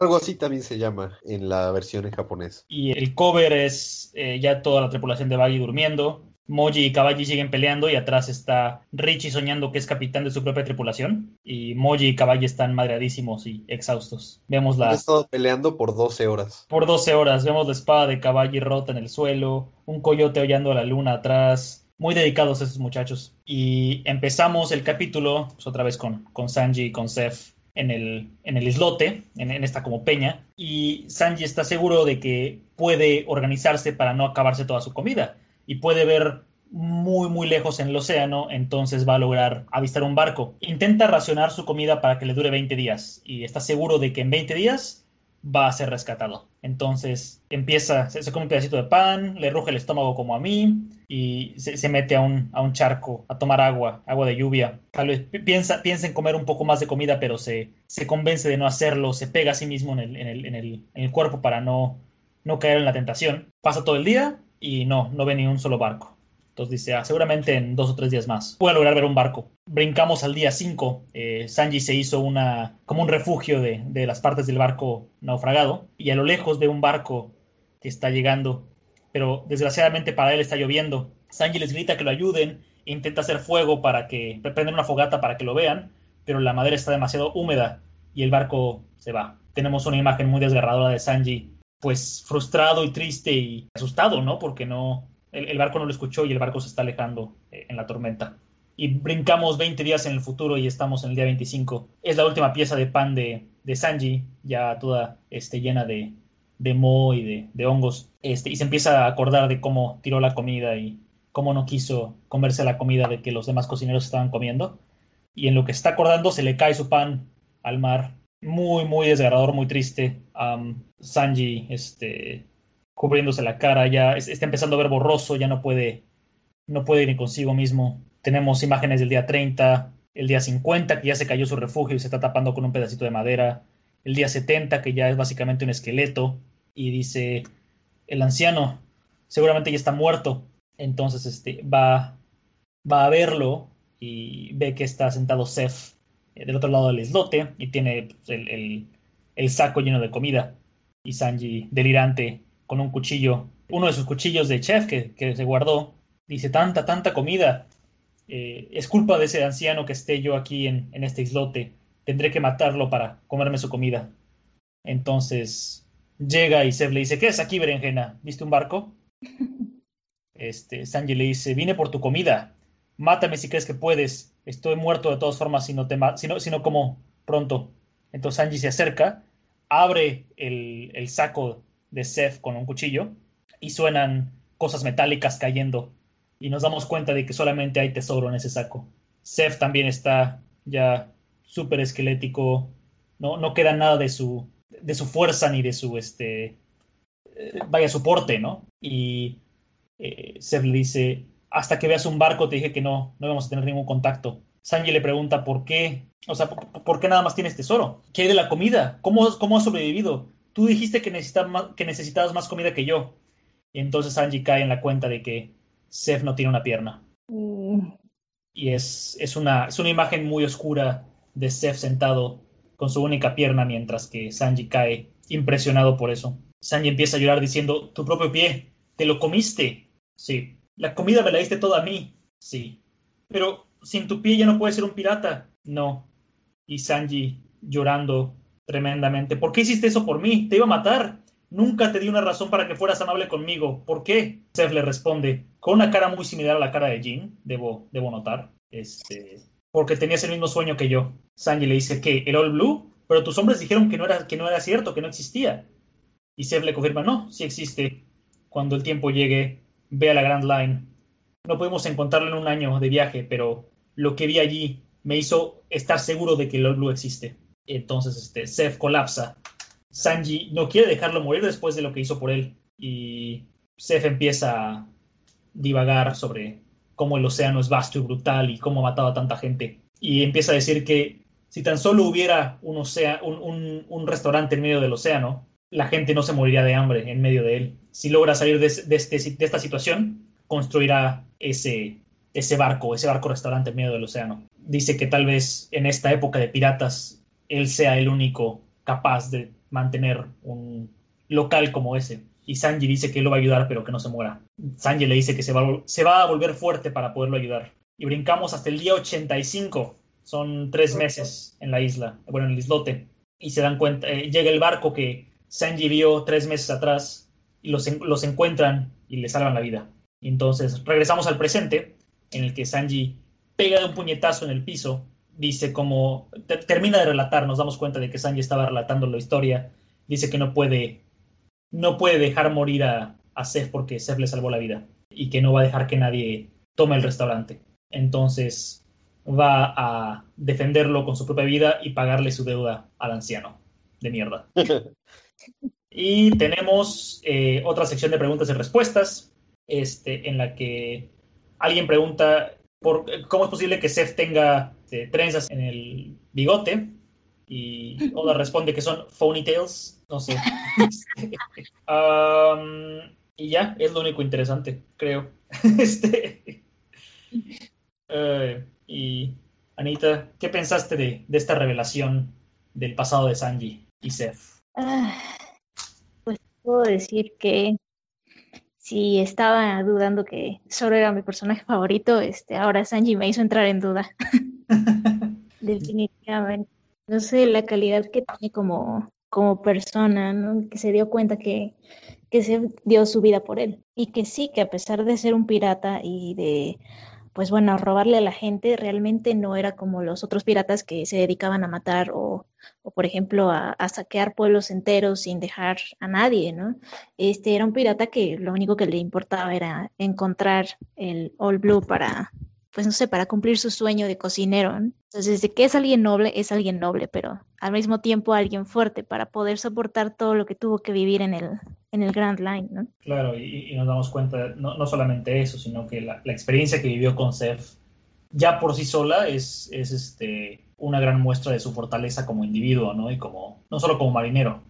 Algo así también se llama en la versión en japonés. Y el cover es eh, ya toda la tripulación de Baggy durmiendo. Moji y Kawaii siguen peleando y atrás está Richie soñando que es capitán de su propia tripulación. Y Moji y Kawaii están madreadísimos y exhaustos. Vemos Han la... estado peleando por 12 horas. Por 12 horas vemos la espada de Kawaii rota en el suelo, un coyote hollando a la luna atrás. Muy dedicados esos muchachos. Y empezamos el capítulo pues, otra vez con, con Sanji y con Seth en el, en el islote, en, en esta como peña. Y Sanji está seguro de que puede organizarse para no acabarse toda su comida. Y puede ver muy muy lejos en el océano, entonces va a lograr avistar un barco. Intenta racionar su comida para que le dure 20 días y está seguro de que en 20 días va a ser rescatado. Entonces empieza, se, come un pedacito de pan, le ruge el estómago como a mí y se, se mete a un, a un charco a tomar agua, agua de lluvia. Tal vez pi- piensa, piensa en comer un poco más de comida, pero se, se convence de no hacerlo, se pega a sí mismo en el, en el, en el, en el cuerpo para no, no caer en la tentación. Pasa todo el día y no, no ve ni un solo barco. Entonces dice, ah, seguramente en dos o tres días más voy a lograr ver un barco. Brincamos al día 5. Eh, Sanji se hizo una, como un refugio de, de, las partes del barco naufragado. Y a lo lejos ve un barco que está llegando. Pero desgraciadamente para él está lloviendo. Sanji les grita que lo ayuden. Intenta hacer fuego para que, prender una fogata para que lo vean. Pero la madera está demasiado húmeda y el barco se va. Tenemos una imagen muy desgarradora de Sanji, pues frustrado y triste y asustado, ¿no? Porque no, el, barco no lo escuchó y el barco se está alejando eh, en la tormenta. Y brincamos 20 días en el futuro y estamos en el día 25. Es la última pieza de pan de, de Sanji, ya toda este, llena de, de moho y de, de, hongos. Este, y se empieza a acordar de cómo tiró la comida y cómo no quiso comerse la comida de que los demás cocineros estaban comiendo. Y en lo que está acordando se le cae su pan al mar. Muy, muy desgarrador, muy triste. Sanji, este, cubriéndose la cara, ya está empezando a ver borroso, ya no puede, no puede ir ni consigo mismo. Tenemos imágenes del día 30, el día 50, que ya se cayó su refugio y se está tapando con un pedacito de madera, el día 70, que ya es básicamente un esqueleto, y dice, el anciano seguramente ya está muerto, entonces este, va, va a verlo y ve que está sentado Seth del otro lado del islote y tiene pues, el, el, el saco lleno de comida. Y Sanji, delirante, con un cuchillo, uno de sus cuchillos de chef que, que se guardó. Dice, tanta, tanta comida. Eh, es culpa de ese anciano que esté yo aquí en, en, este islote. Tendré que matarlo para comerme su comida. Entonces llega y Seb le dice, ¿qué es aquí, berenjena? ¿Viste un barco? [LAUGHS] Este, Sanji le dice, vine por tu comida. Mátame si crees que puedes. Estoy muerto de todas formas si no, te si no, si no como pronto. Entonces Sanji se acerca, abre el, el saco de Seth con un cuchillo y suenan cosas metálicas cayendo y nos damos cuenta de que solamente hay tesoro en ese saco. Seth también está ya súper esquelético, no, no queda nada de su, de su fuerza ni de su, este, eh, vaya, soporte, ¿no? Y eh, Seth le dice, hasta que veas un barco te dije que no, no vamos a tener ningún contacto. Sanji le pregunta por qué, o sea, ¿por, qué nada más tienes tesoro? ¿Qué hay de la comida? ¿Cómo, cómo has sobrevivido? tú dijiste que, más, que necesitabas más comida que yo. Y entonces Angie cae en la cuenta de que Seth no tiene una pierna. Mm. Y es, es, una, es una imagen muy oscura de Seth sentado con su única pierna mientras que Sanji cae impresionado por eso. Sanji empieza a llorar diciendo, tu propio pie, te lo comiste. Sí. La comida me la diste toda a mí. Sí. Pero sin tu pie ya no puedes ser un pirata. No. Y Sanji llorando tremendamente. ¿Por qué hiciste eso por mí? Te iba a matar. Nunca te di una razón para que fueras amable conmigo. ¿Por qué? Seth le responde, con una cara muy similar a la cara de Jean, debo, debo notar. Este, porque tenías el mismo sueño que yo. Sanji le dice que el All Blue, pero tus hombres dijeron que no era, que no era cierto, que no existía. Y Seth le confirma, no, sí existe. Cuando el tiempo llegue, ve a la Grand Line. No pudimos encontrarlo en un año de viaje, pero lo que vi allí me hizo estar seguro de que el existe. Entonces, este, Seth colapsa. Sanji no quiere dejarlo morir después de lo que hizo por él. Y Seth empieza a divagar sobre cómo el océano es vasto y brutal y cómo ha matado a tanta gente. Y empieza a decir que si tan solo hubiera un, un, un, restaurante en medio del océano, la gente no se moriría de hambre en medio de él. Si logra salir de, de, este, de esta situación, construirá ese, ese barco, ese barco restaurante en medio del océano. Dice que tal vez en esta época de piratas él sea el único capaz de mantener un local como ese. Y Sanji dice que él lo va a ayudar, pero que no se muera. Sanji le dice que se va, a, se va a volver fuerte para poderlo ayudar. Y brincamos hasta el día 85. Son tres meses en la isla, bueno, en el islote. Y se dan cuenta, eh, llega el barco que Sanji vio tres meses atrás y los, los encuentran y le salvan la vida. Entonces regresamos al presente, en el que Sanji pega de un puñetazo en el piso dice como termina de relatar, nos damos cuenta de que Sanji estaba relatando la historia, dice que no puede no puede dejar morir a, a Seth porque Seth le salvó la vida y que no va a dejar que nadie tome el restaurante. Entonces va a defenderlo con su propia vida y pagarle su deuda al anciano de mierda. [LAUGHS] y tenemos eh, otra sección de preguntas y respuestas, este, en la que alguien pregunta cómo es posible que Seth tenga este, trenzas en el bigote y Oda [LAUGHS] responde que son phony tales, no sé. [LAUGHS] Y ya, es lo único interesante, creo. [LAUGHS] este. Eh, y Anita, ¿qué pensaste de, de, esta revelación del pasado de Sanji y Seth? Ah, pues puedo decir que si estaba dudando que Zoro era mi personaje favorito, este, ahora Sanji me hizo entrar en duda. [LAUGHS] Definitivamente. No sé la calidad que tiene como, como persona, ¿no? que se dio cuenta que, que se dio su vida por él. Y que sí, que a pesar de ser un pirata y de pues bueno, robarle a la gente realmente no era como los otros piratas que se dedicaban a matar o, o por ejemplo, a, a, saquear pueblos enteros sin dejar a nadie, ¿no? Este era un pirata que lo único que le importaba era encontrar el All Blue para, pues no sé, para cumplir su sueño de cocinero. ¿no? Entonces, de que es alguien noble, es alguien noble, pero al mismo tiempo alguien fuerte para poder soportar todo lo que tuvo que vivir en el, en el Grand Line, ¿no? Claro, y, y nos damos cuenta, no, no, solamente eso, sino que la, la experiencia que vivió con Seth ya por sí sola es, es este, una gran muestra de su fortaleza como individuo, ¿no? Y como, no solo como marinero.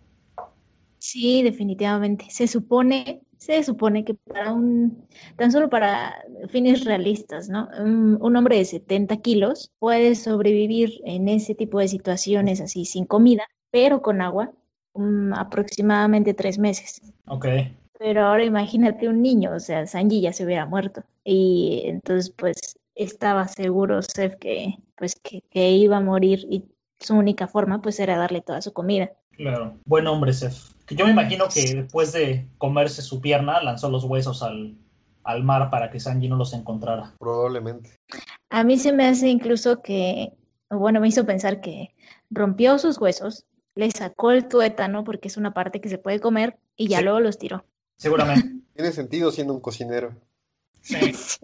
Sí, definitivamente. Se supone, se supone que para un, tan solo para fines realistas, ¿no? Un, un, hombre de 70 kilos puede sobrevivir en ese tipo de situaciones así, sin comida, pero con agua, um, aproximadamente tres meses. Ok. Pero ahora imagínate un niño, o sea, Sanji ya se hubiera muerto. Y entonces, pues, estaba seguro Seth que, pues, que, que iba a morir y su única forma, pues, era darle toda su comida. Claro, buen hombre, Seth. Que yo me imagino que después de comerse su pierna, lanzó los huesos al, al mar para que Sanji no los encontrara. Probablemente. A mí se me hace incluso que, bueno, me hizo pensar que rompió sus huesos, le sacó el tuétano, porque es una parte que se puede comer, y ya sí. luego los tiró. Seguramente. [LAUGHS] Tiene sentido siendo un cocinero. [LAUGHS] Sí.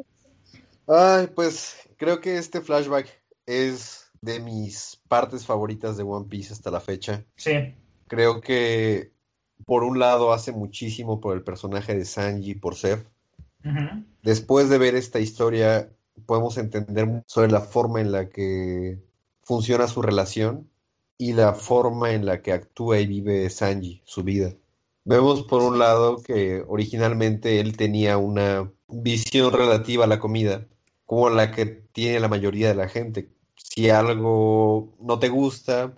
Ay, pues creo que este flashback es de mis partes favoritas de One Piece hasta la fecha. Sí. Creo que por un lado hace muchísimo por el personaje de Sanji, por Seth. Uh -huh. Después de ver esta historia, podemos entender sobre la forma en la que funciona su relación y la forma en la que actúa y vive Sanji, su vida. Vemos por un lado que originalmente él tenía una visión relativa a la comida, como la que tiene la mayoría de la gente. Si algo no te gusta,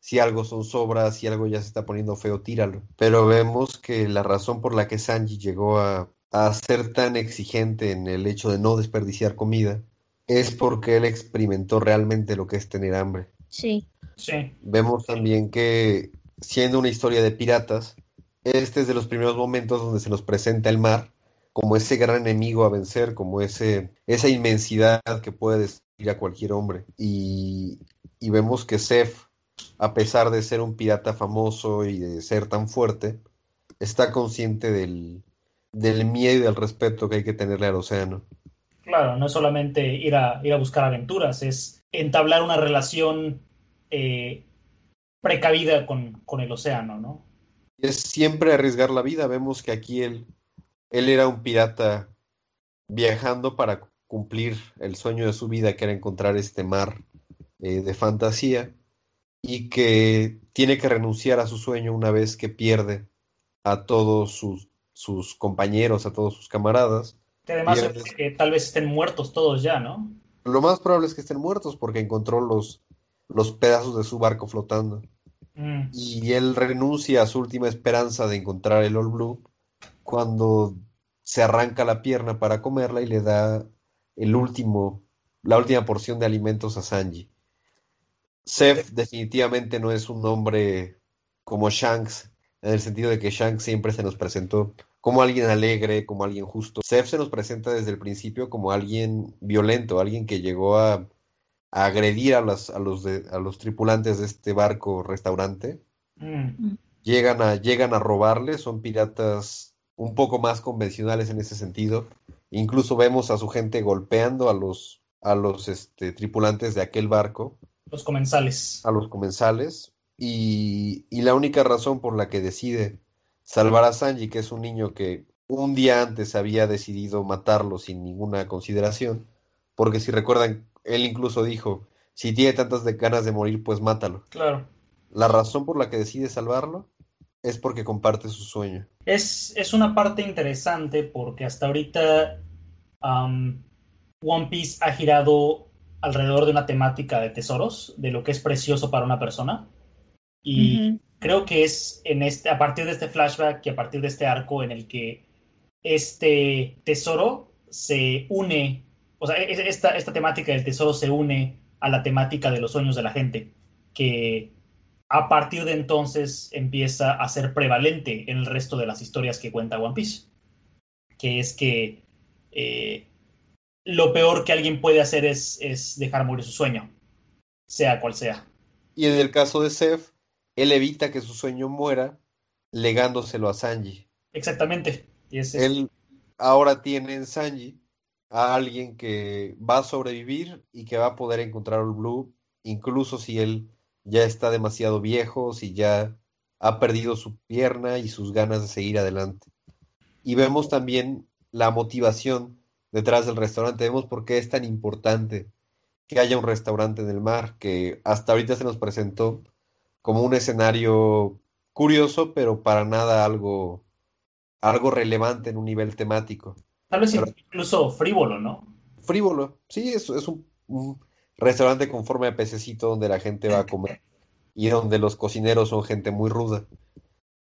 si algo son sobras, si algo ya se está poniendo feo, tíralo. Pero vemos que la razón por la que Sanji llegó a, a ser tan exigente en el hecho de no desperdiciar comida es porque él experimentó realmente lo que es tener hambre. Sí. Sí. Vemos también que, siendo una historia de piratas, este es de los primeros momentos donde se nos presenta el mar como ese gran enemigo a vencer, como ese, esa inmensidad que puede a cualquier hombre. Y, y vemos que Seth, a pesar de ser un pirata famoso y de ser tan fuerte, está consciente del, del miedo y del respeto que hay que tenerle al océano. Claro, no es solamente ir a, ir a buscar aventuras, es entablar una relación eh, precavida con, con, el océano, ¿no? Es siempre arriesgar la vida. Vemos que aquí él, él era un pirata viajando para cumplir el sueño de su vida, que era encontrar este mar eh, de fantasía, y que tiene que renunciar a su sueño una vez que pierde a todos sus, sus compañeros, a todos sus camaradas. Que además pierde... que tal vez estén muertos todos ya, ¿no? Lo más probable es que estén muertos porque encontró los, los pedazos de su barco flotando. Mm. Y él renuncia a su última esperanza de encontrar el All Blue cuando se arranca la pierna para comerla y le da el último, la última porción de alimentos a Sanji. Seth definitivamente no es un hombre como Shanks, en el sentido de que Shanks siempre se nos presentó como alguien alegre, como alguien justo. Seth se nos presenta desde el principio como alguien violento, alguien que llegó a, a agredir a, las, a, los de, a, los tripulantes de este barco restaurante. Mm. Llegan, a, llegan a robarle, son piratas un poco más convencionales en ese sentido. Incluso vemos a su gente golpeando a los, a los este, tripulantes de aquel barco. Los comensales. A los comensales. Y, y, la única razón por la que decide salvar a Sanji, que es un niño que un día antes había decidido matarlo sin ninguna consideración, porque si recuerdan, él incluso dijo, si tiene tantas de ganas de morir, pues mátalo. Claro. La razón por la que decide salvarlo es porque comparte su sueño. Es, es una parte interesante porque hasta ahorita um, One Piece ha girado alrededor de una temática de tesoros, de lo que es precioso para una persona. Y creo que es en este, a partir de este flashback y a partir de este arco en el que este tesoro se une, o sea, es- esta, esta temática del tesoro se une a la temática de los sueños de la gente, que a partir de entonces empieza a ser prevalente en el resto de las historias que cuenta One Piece, que es que eh, lo peor que alguien puede hacer es, es dejar morir su sueño, sea cual sea. Y en el caso de Seth, él evita que su sueño muera legándoselo a Sanji. Exactamente. Y es- Él ahora tiene en Sanji a alguien que va a sobrevivir y que va a poder encontrar al Blue, incluso si él ya está demasiado viejo, si ya ha perdido su pierna y sus ganas de seguir adelante. Y vemos también la motivación detrás del restaurante, vemos por qué es tan importante que haya un restaurante en el mar, que hasta ahorita se nos presentó como un escenario curioso, pero para nada algo, algo relevante en un nivel temático. tal vez pero- incluso frívolo, ¿no? Frívolo, sí, es, es un, un restaurante con forma de pececito donde la gente va a comer y donde los cocineros son gente muy ruda.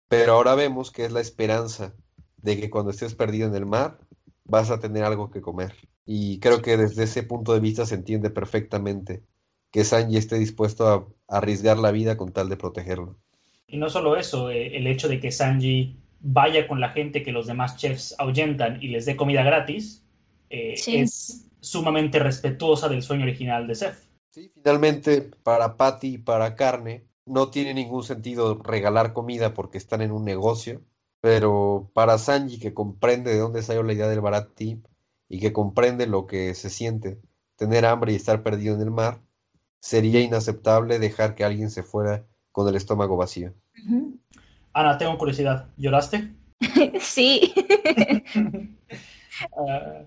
Pero ahora vemos que es la esperanza de que cuando estés perdido en el mar vas a tener algo que comer. Y creo que desde ese punto de vista se entiende perfectamente que Sanji esté dispuesto a, a arriesgar la vida con tal de protegerlo. Y no solo eso, eh, el hecho de que Sanji vaya con la gente que los demás chefs ahuyentan y les dé comida gratis, eh, Sí. es sumamente respetuosa del sueño original de Seth. Sí, finalmente, para Patty y para Carne, no tiene ningún sentido regalar comida porque están en un negocio, pero para Sanji, que comprende de dónde salió la idea del Barati y que comprende lo que se siente tener hambre y estar perdido en el mar, sería inaceptable dejar que alguien se fuera con el estómago vacío. Ana, tengo curiosidad. ¿Lloraste? [LAUGHS] Sí. [LAUGHS] Ah,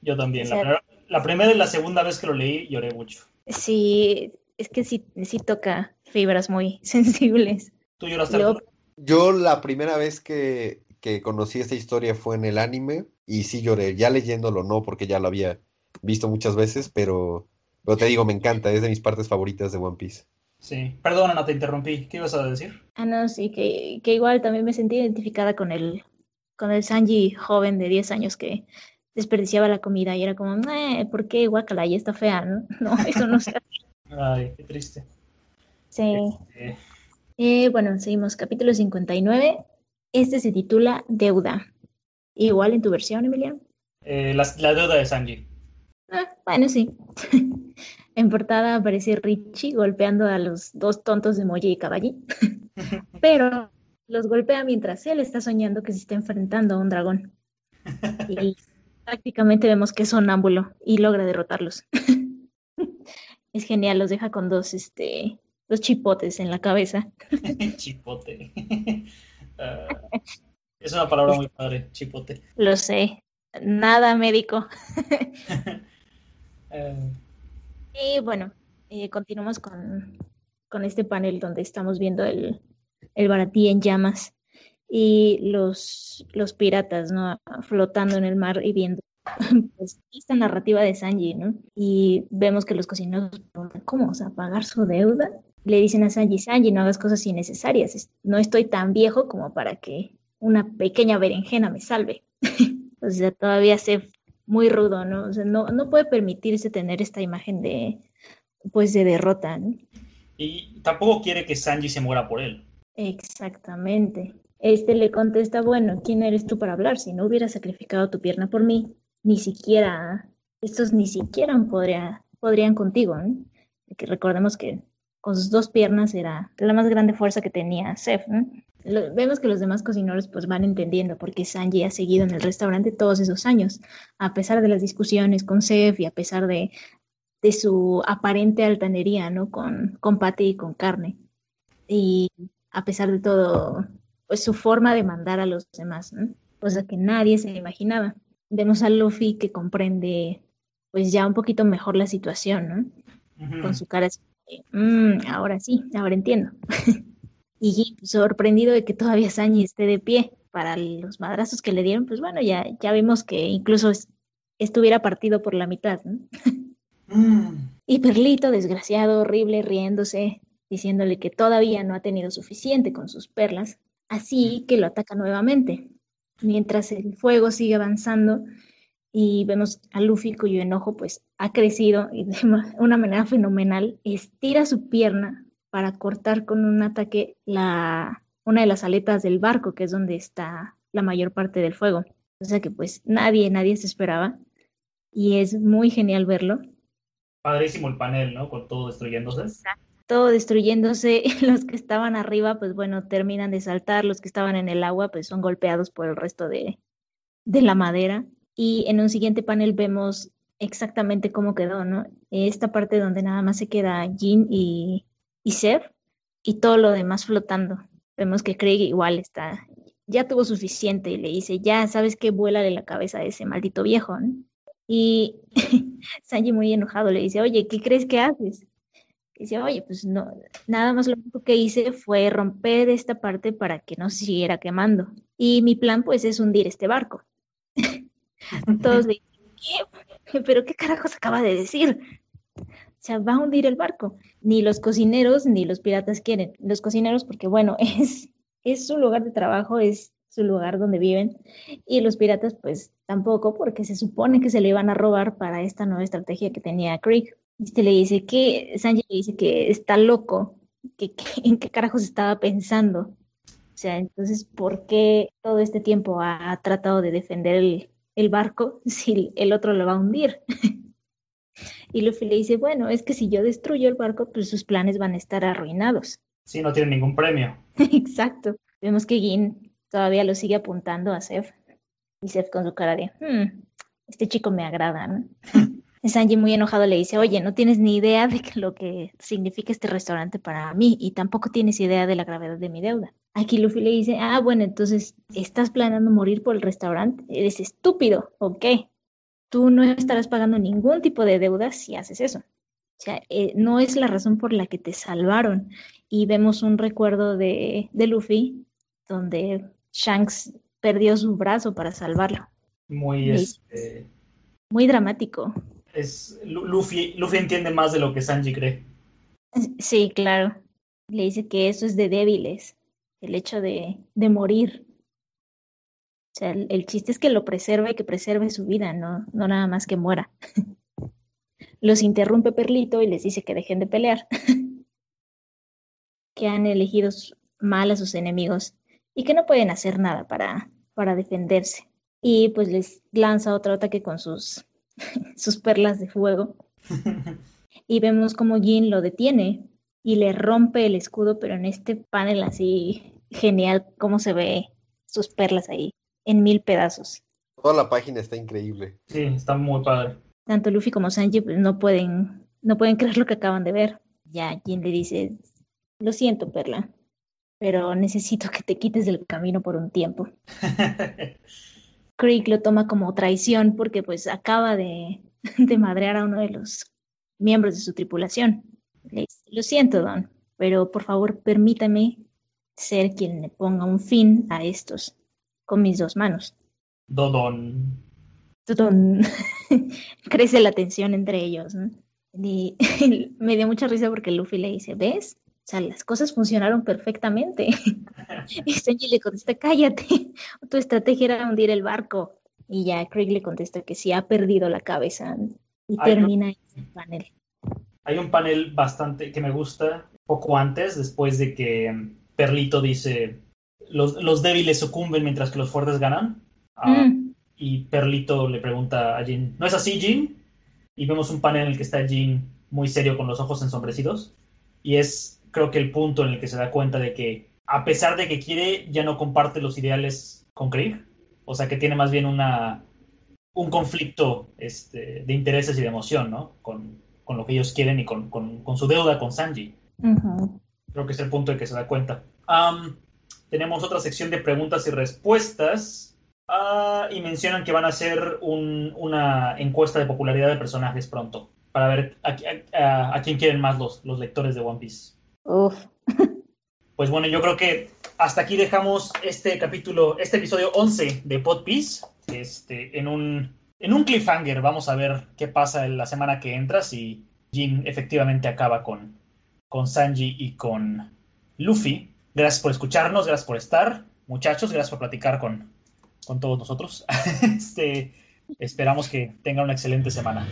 yo también. La, primera, la primera y la segunda vez que lo leí lloré mucho. Sí, es que sí, sí toca fibras muy [LAUGHS] sensibles. ¿Tú lloraste? Arturo? Yo la primera vez que, que conocí esta historia fue en el anime y sí lloré, ya leyéndolo no, porque ya lo había visto muchas veces, pero, pero te digo, me encanta, es de mis partes favoritas de One Piece. Sí. Perdón, Ana, te interrumpí. ¿Qué ibas a decir? Ah, no, sí, que, que igual también me sentí identificada con el, con el Sanji joven de 10 años que desperdiciaba la comida y era como, "Eh, ¿por qué guacala? Ya está fea, ¿no? [LAUGHS] No, eso no se [LAUGHS] hace. Ay, qué triste. Sí. Este, Eh, bueno, seguimos. Capítulo 59. Este se titula Deuda. Igual en tu versión, Emiliano. eh, la, la deuda de Sanji. Ah, bueno, sí. [LAUGHS] En portada aparece Richie golpeando a los dos tontos de Moji y Caballi, [LAUGHS] pero los golpea mientras él está soñando que se está enfrentando a un dragón. [LAUGHS] Y prácticamente vemos que es sonámbulo y logra derrotarlos. Es genial, los deja con dos, este, dos chipotes en la cabeza. [LAUGHS] chipote. [LAUGHS] Ah, es una palabra muy padre, chipote. Lo sé, nada médico. [LAUGHS] Eh, Y bueno, eh, continuamos con, con este panel donde estamos viendo el, el baratí en llamas y los, los piratas, ¿no? Flotando en el mar y viendo pues, esta narrativa de Sanji, ¿no? Y vemos que los cocineros preguntan, ¿cómo? O sea, pagar su deuda. Le dicen a Sanji, Sanji, no hagas cosas innecesarias. es- No estoy tan viejo como para que una pequeña berenjena me salve. [LAUGHS] o sea, todavía se muy rudo, ¿no? O sea, no, no puede permitirse tener esta imagen de, pues, de derrota, ¿no? y tampoco quiere que Sanji se muera por él. Exactamente. Este le contesta, bueno, ¿quién eres tú para hablar? Si no hubieras sacrificado tu pierna por mí, ni siquiera, estos ni siquiera podría, podrían contigo, ¿no? Que recordemos que con sus dos piernas era la más grande fuerza que tenía Seth, ¿no? Lo- vemos que los demás cocineros pues van entendiendo por qué Sanji ha seguido en el restaurante todos esos años, a pesar de las discusiones con Seth y a pesar de, de su aparente altanería, ¿no? Con, con Patty y con Carne. Y a pesar de todo, pues su forma de mandar a los demás, ¿no? Cosa que nadie se imaginaba. Vemos a Luffy que comprende pues ya un poquito mejor la situación, ¿no? Con su cara así "Mm, ahora sí, ahora entiendo. [LAUGHS] Y sorprendido de que todavía Sanji esté de pie para los madrazos que le dieron, pues bueno, ya, ya vimos que incluso estuviera partido por la mitad, ¿no? Mm. Y Perlito, desgraciado, horrible, riéndose, diciéndole que todavía no ha tenido suficiente con sus perlas, así que lo ataca nuevamente. Mientras el fuego sigue avanzando y vemos a Luffy cuyo enojo pues ha crecido y de una manera fenomenal, estira su pierna para cortar con un ataque la, una de las aletas del barco, que es donde está la mayor parte del fuego. O sea que pues nadie, nadie se esperaba y es muy genial verlo padrísimo el panel, ¿no? Con todo destruyéndose. Todo destruyéndose, [LAUGHS] los que estaban arriba, pues bueno, terminan de saltar, los que estaban en el agua, pues son golpeados por el resto de, de la madera. Y en un siguiente panel vemos exactamente cómo quedó, ¿no? Esta parte donde nada más se queda Jin y, y Seth y todo lo demás flotando. Vemos que Craig igual está, ya tuvo suficiente y le dice, ya sabes que vuela de la cabeza a ese maldito viejo, ¿no? Y [LAUGHS] Sanji muy enojado le dice, oye, ¿qué crees que haces? dice, oye, pues no, nada más lo único que hice fue romper esta parte para que no se siguiera quemando. Y mi plan, pues, es hundir este barco. Todos dicen. ¿Pero qué carajos acaba de decir? O sea, va a hundir el barco. Ni los cocineros ni los piratas quieren. Los cocineros, porque bueno, [LAUGHS] es, es su lugar de trabajo, es su lugar donde viven. Y los piratas, pues tampoco, porque se supone que se lo iban a robar para esta nueva estrategia que tenía Krieg. Este le dice que, Sanji le dice que está loco, que, [LAUGHS] en qué carajos estaba pensando. O sea, entonces, ¿por qué todo este tiempo ha, tratado de defender el, el barco [LAUGHS] si el otro lo va a hundir? [LAUGHS] y Luffy le dice, bueno, es que si yo destruyo el barco, pues sus planes van a estar arruinados. Sí, no tiene ningún premio. [LAUGHS] Exacto. Vemos que Gin todavía lo sigue apuntando a Seth. Y Seth con su cara de, hmm, este chico me agrada, ¿no? Sanji muy enojado le dice, oye, no tienes ni idea de lo que significa este restaurante para mí y tampoco tienes idea de la gravedad de mi deuda. Aquí Luffy le dice, ah, bueno, entonces estás planeando morir por el restaurante. Eres estúpido, ok. Tú no estarás pagando ningún tipo de deuda si haces eso. O sea, eh, no es la razón por la que te salvaron. Y vemos un recuerdo de, de Luffy donde Shanks perdió su brazo para salvarlo. Muy, este... muy dramático. Es, Luffy, Luffy entiende más de lo que Sanji cree. Sí, claro. Le dice que eso es de débiles, el hecho de, de morir. O sea, el, chiste es que lo preserve, que preserve su vida, no, no nada más que muera. [LAUGHS] Los interrumpe Perlito y les dice que dejen de pelear. [LAUGHS] que han elegido mal a sus enemigos y que no pueden hacer nada para, para defenderse. Y pues les lanza otro ataque con sus, [LAUGHS] sus perlas de fuego. y vemos como Jin lo detiene y le rompe el escudo, pero en este panel así genial, cómo se ve sus perlas ahí, en mil pedazos. Toda la página está increíble. Sí, está muy padre. Tanto Luffy como Sanji pues, no pueden, no pueden [LAUGHS] creer lo que acaban de ver. Ya Jin le dice, lo siento, Perla, pero necesito que te quites del camino por un tiempo. [LAUGHS] Creek lo toma como traición porque pues acaba de, [LAUGHS] de madrear a uno de los miembros de su tripulación. Le dice, lo siento, Don, pero por favor permítame ser quien le ponga un fin a estos con mis dos manos. Dodon. Dodon. [LAUGHS] Crece la tensión entre ellos. Y [LAUGHS] me dio mucha risa porque Luffy le dice, ¿ves? O sea, las cosas funcionaron perfectamente. [LAUGHS] y Sanji le contesta, cállate, tu estrategia era hundir el barco. Y ya Craig le contesta que sí ha perdido la cabeza y termina ese panel. Hay un panel bastante que me gusta, poco antes, después de que Perlito dice, los, débiles sucumben mientras que los fuertes ganan. Ah, mm. Y Perlito le pregunta a Jin, ¿no es así, Jin? Y vemos un panel en el que está Jin muy serio con los ojos ensombrecidos. Y es creo que el punto en el que se da cuenta de que, a pesar de que quiere, ya no comparte los ideales con Krieg. O sea, que tiene más bien una, un conflicto este, de intereses y de emoción, ¿no? Con, con lo que ellos quieren y con, con, su deuda con Sanji. Creo que es el punto en que se da cuenta. tenemos otra sección de preguntas y respuestas. Ah, y mencionan que van a hacer un, una encuesta de popularidad de personajes pronto. Para ver a, a, quién quieren más los, los lectores de One Piece. Uf. Pues bueno, yo creo que hasta aquí dejamos este capítulo, este episodio 11 de Pod Piece, este, en un, en un cliffhanger. Vamos a ver qué pasa en la semana que entra, si Jin efectivamente acaba con, con Sanji y con Luffy. Gracias por escucharnos, gracias por estar. Muchachos, gracias por platicar con, con todos nosotros. [LAUGHS] este, esperamos que tengan una excelente semana.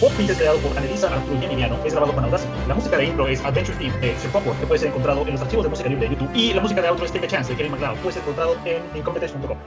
Podbeat es creado por Anelisa Arturo y Emiliano, es grabado con Audacity. La música de intro es Adventure Theme de Sir Popper, que puede ser encontrado en los archivos de música libre de YouTube. Y la música de outro es Take a Chance de Kelly McLeod, puede ser encontrado en incompetence.com.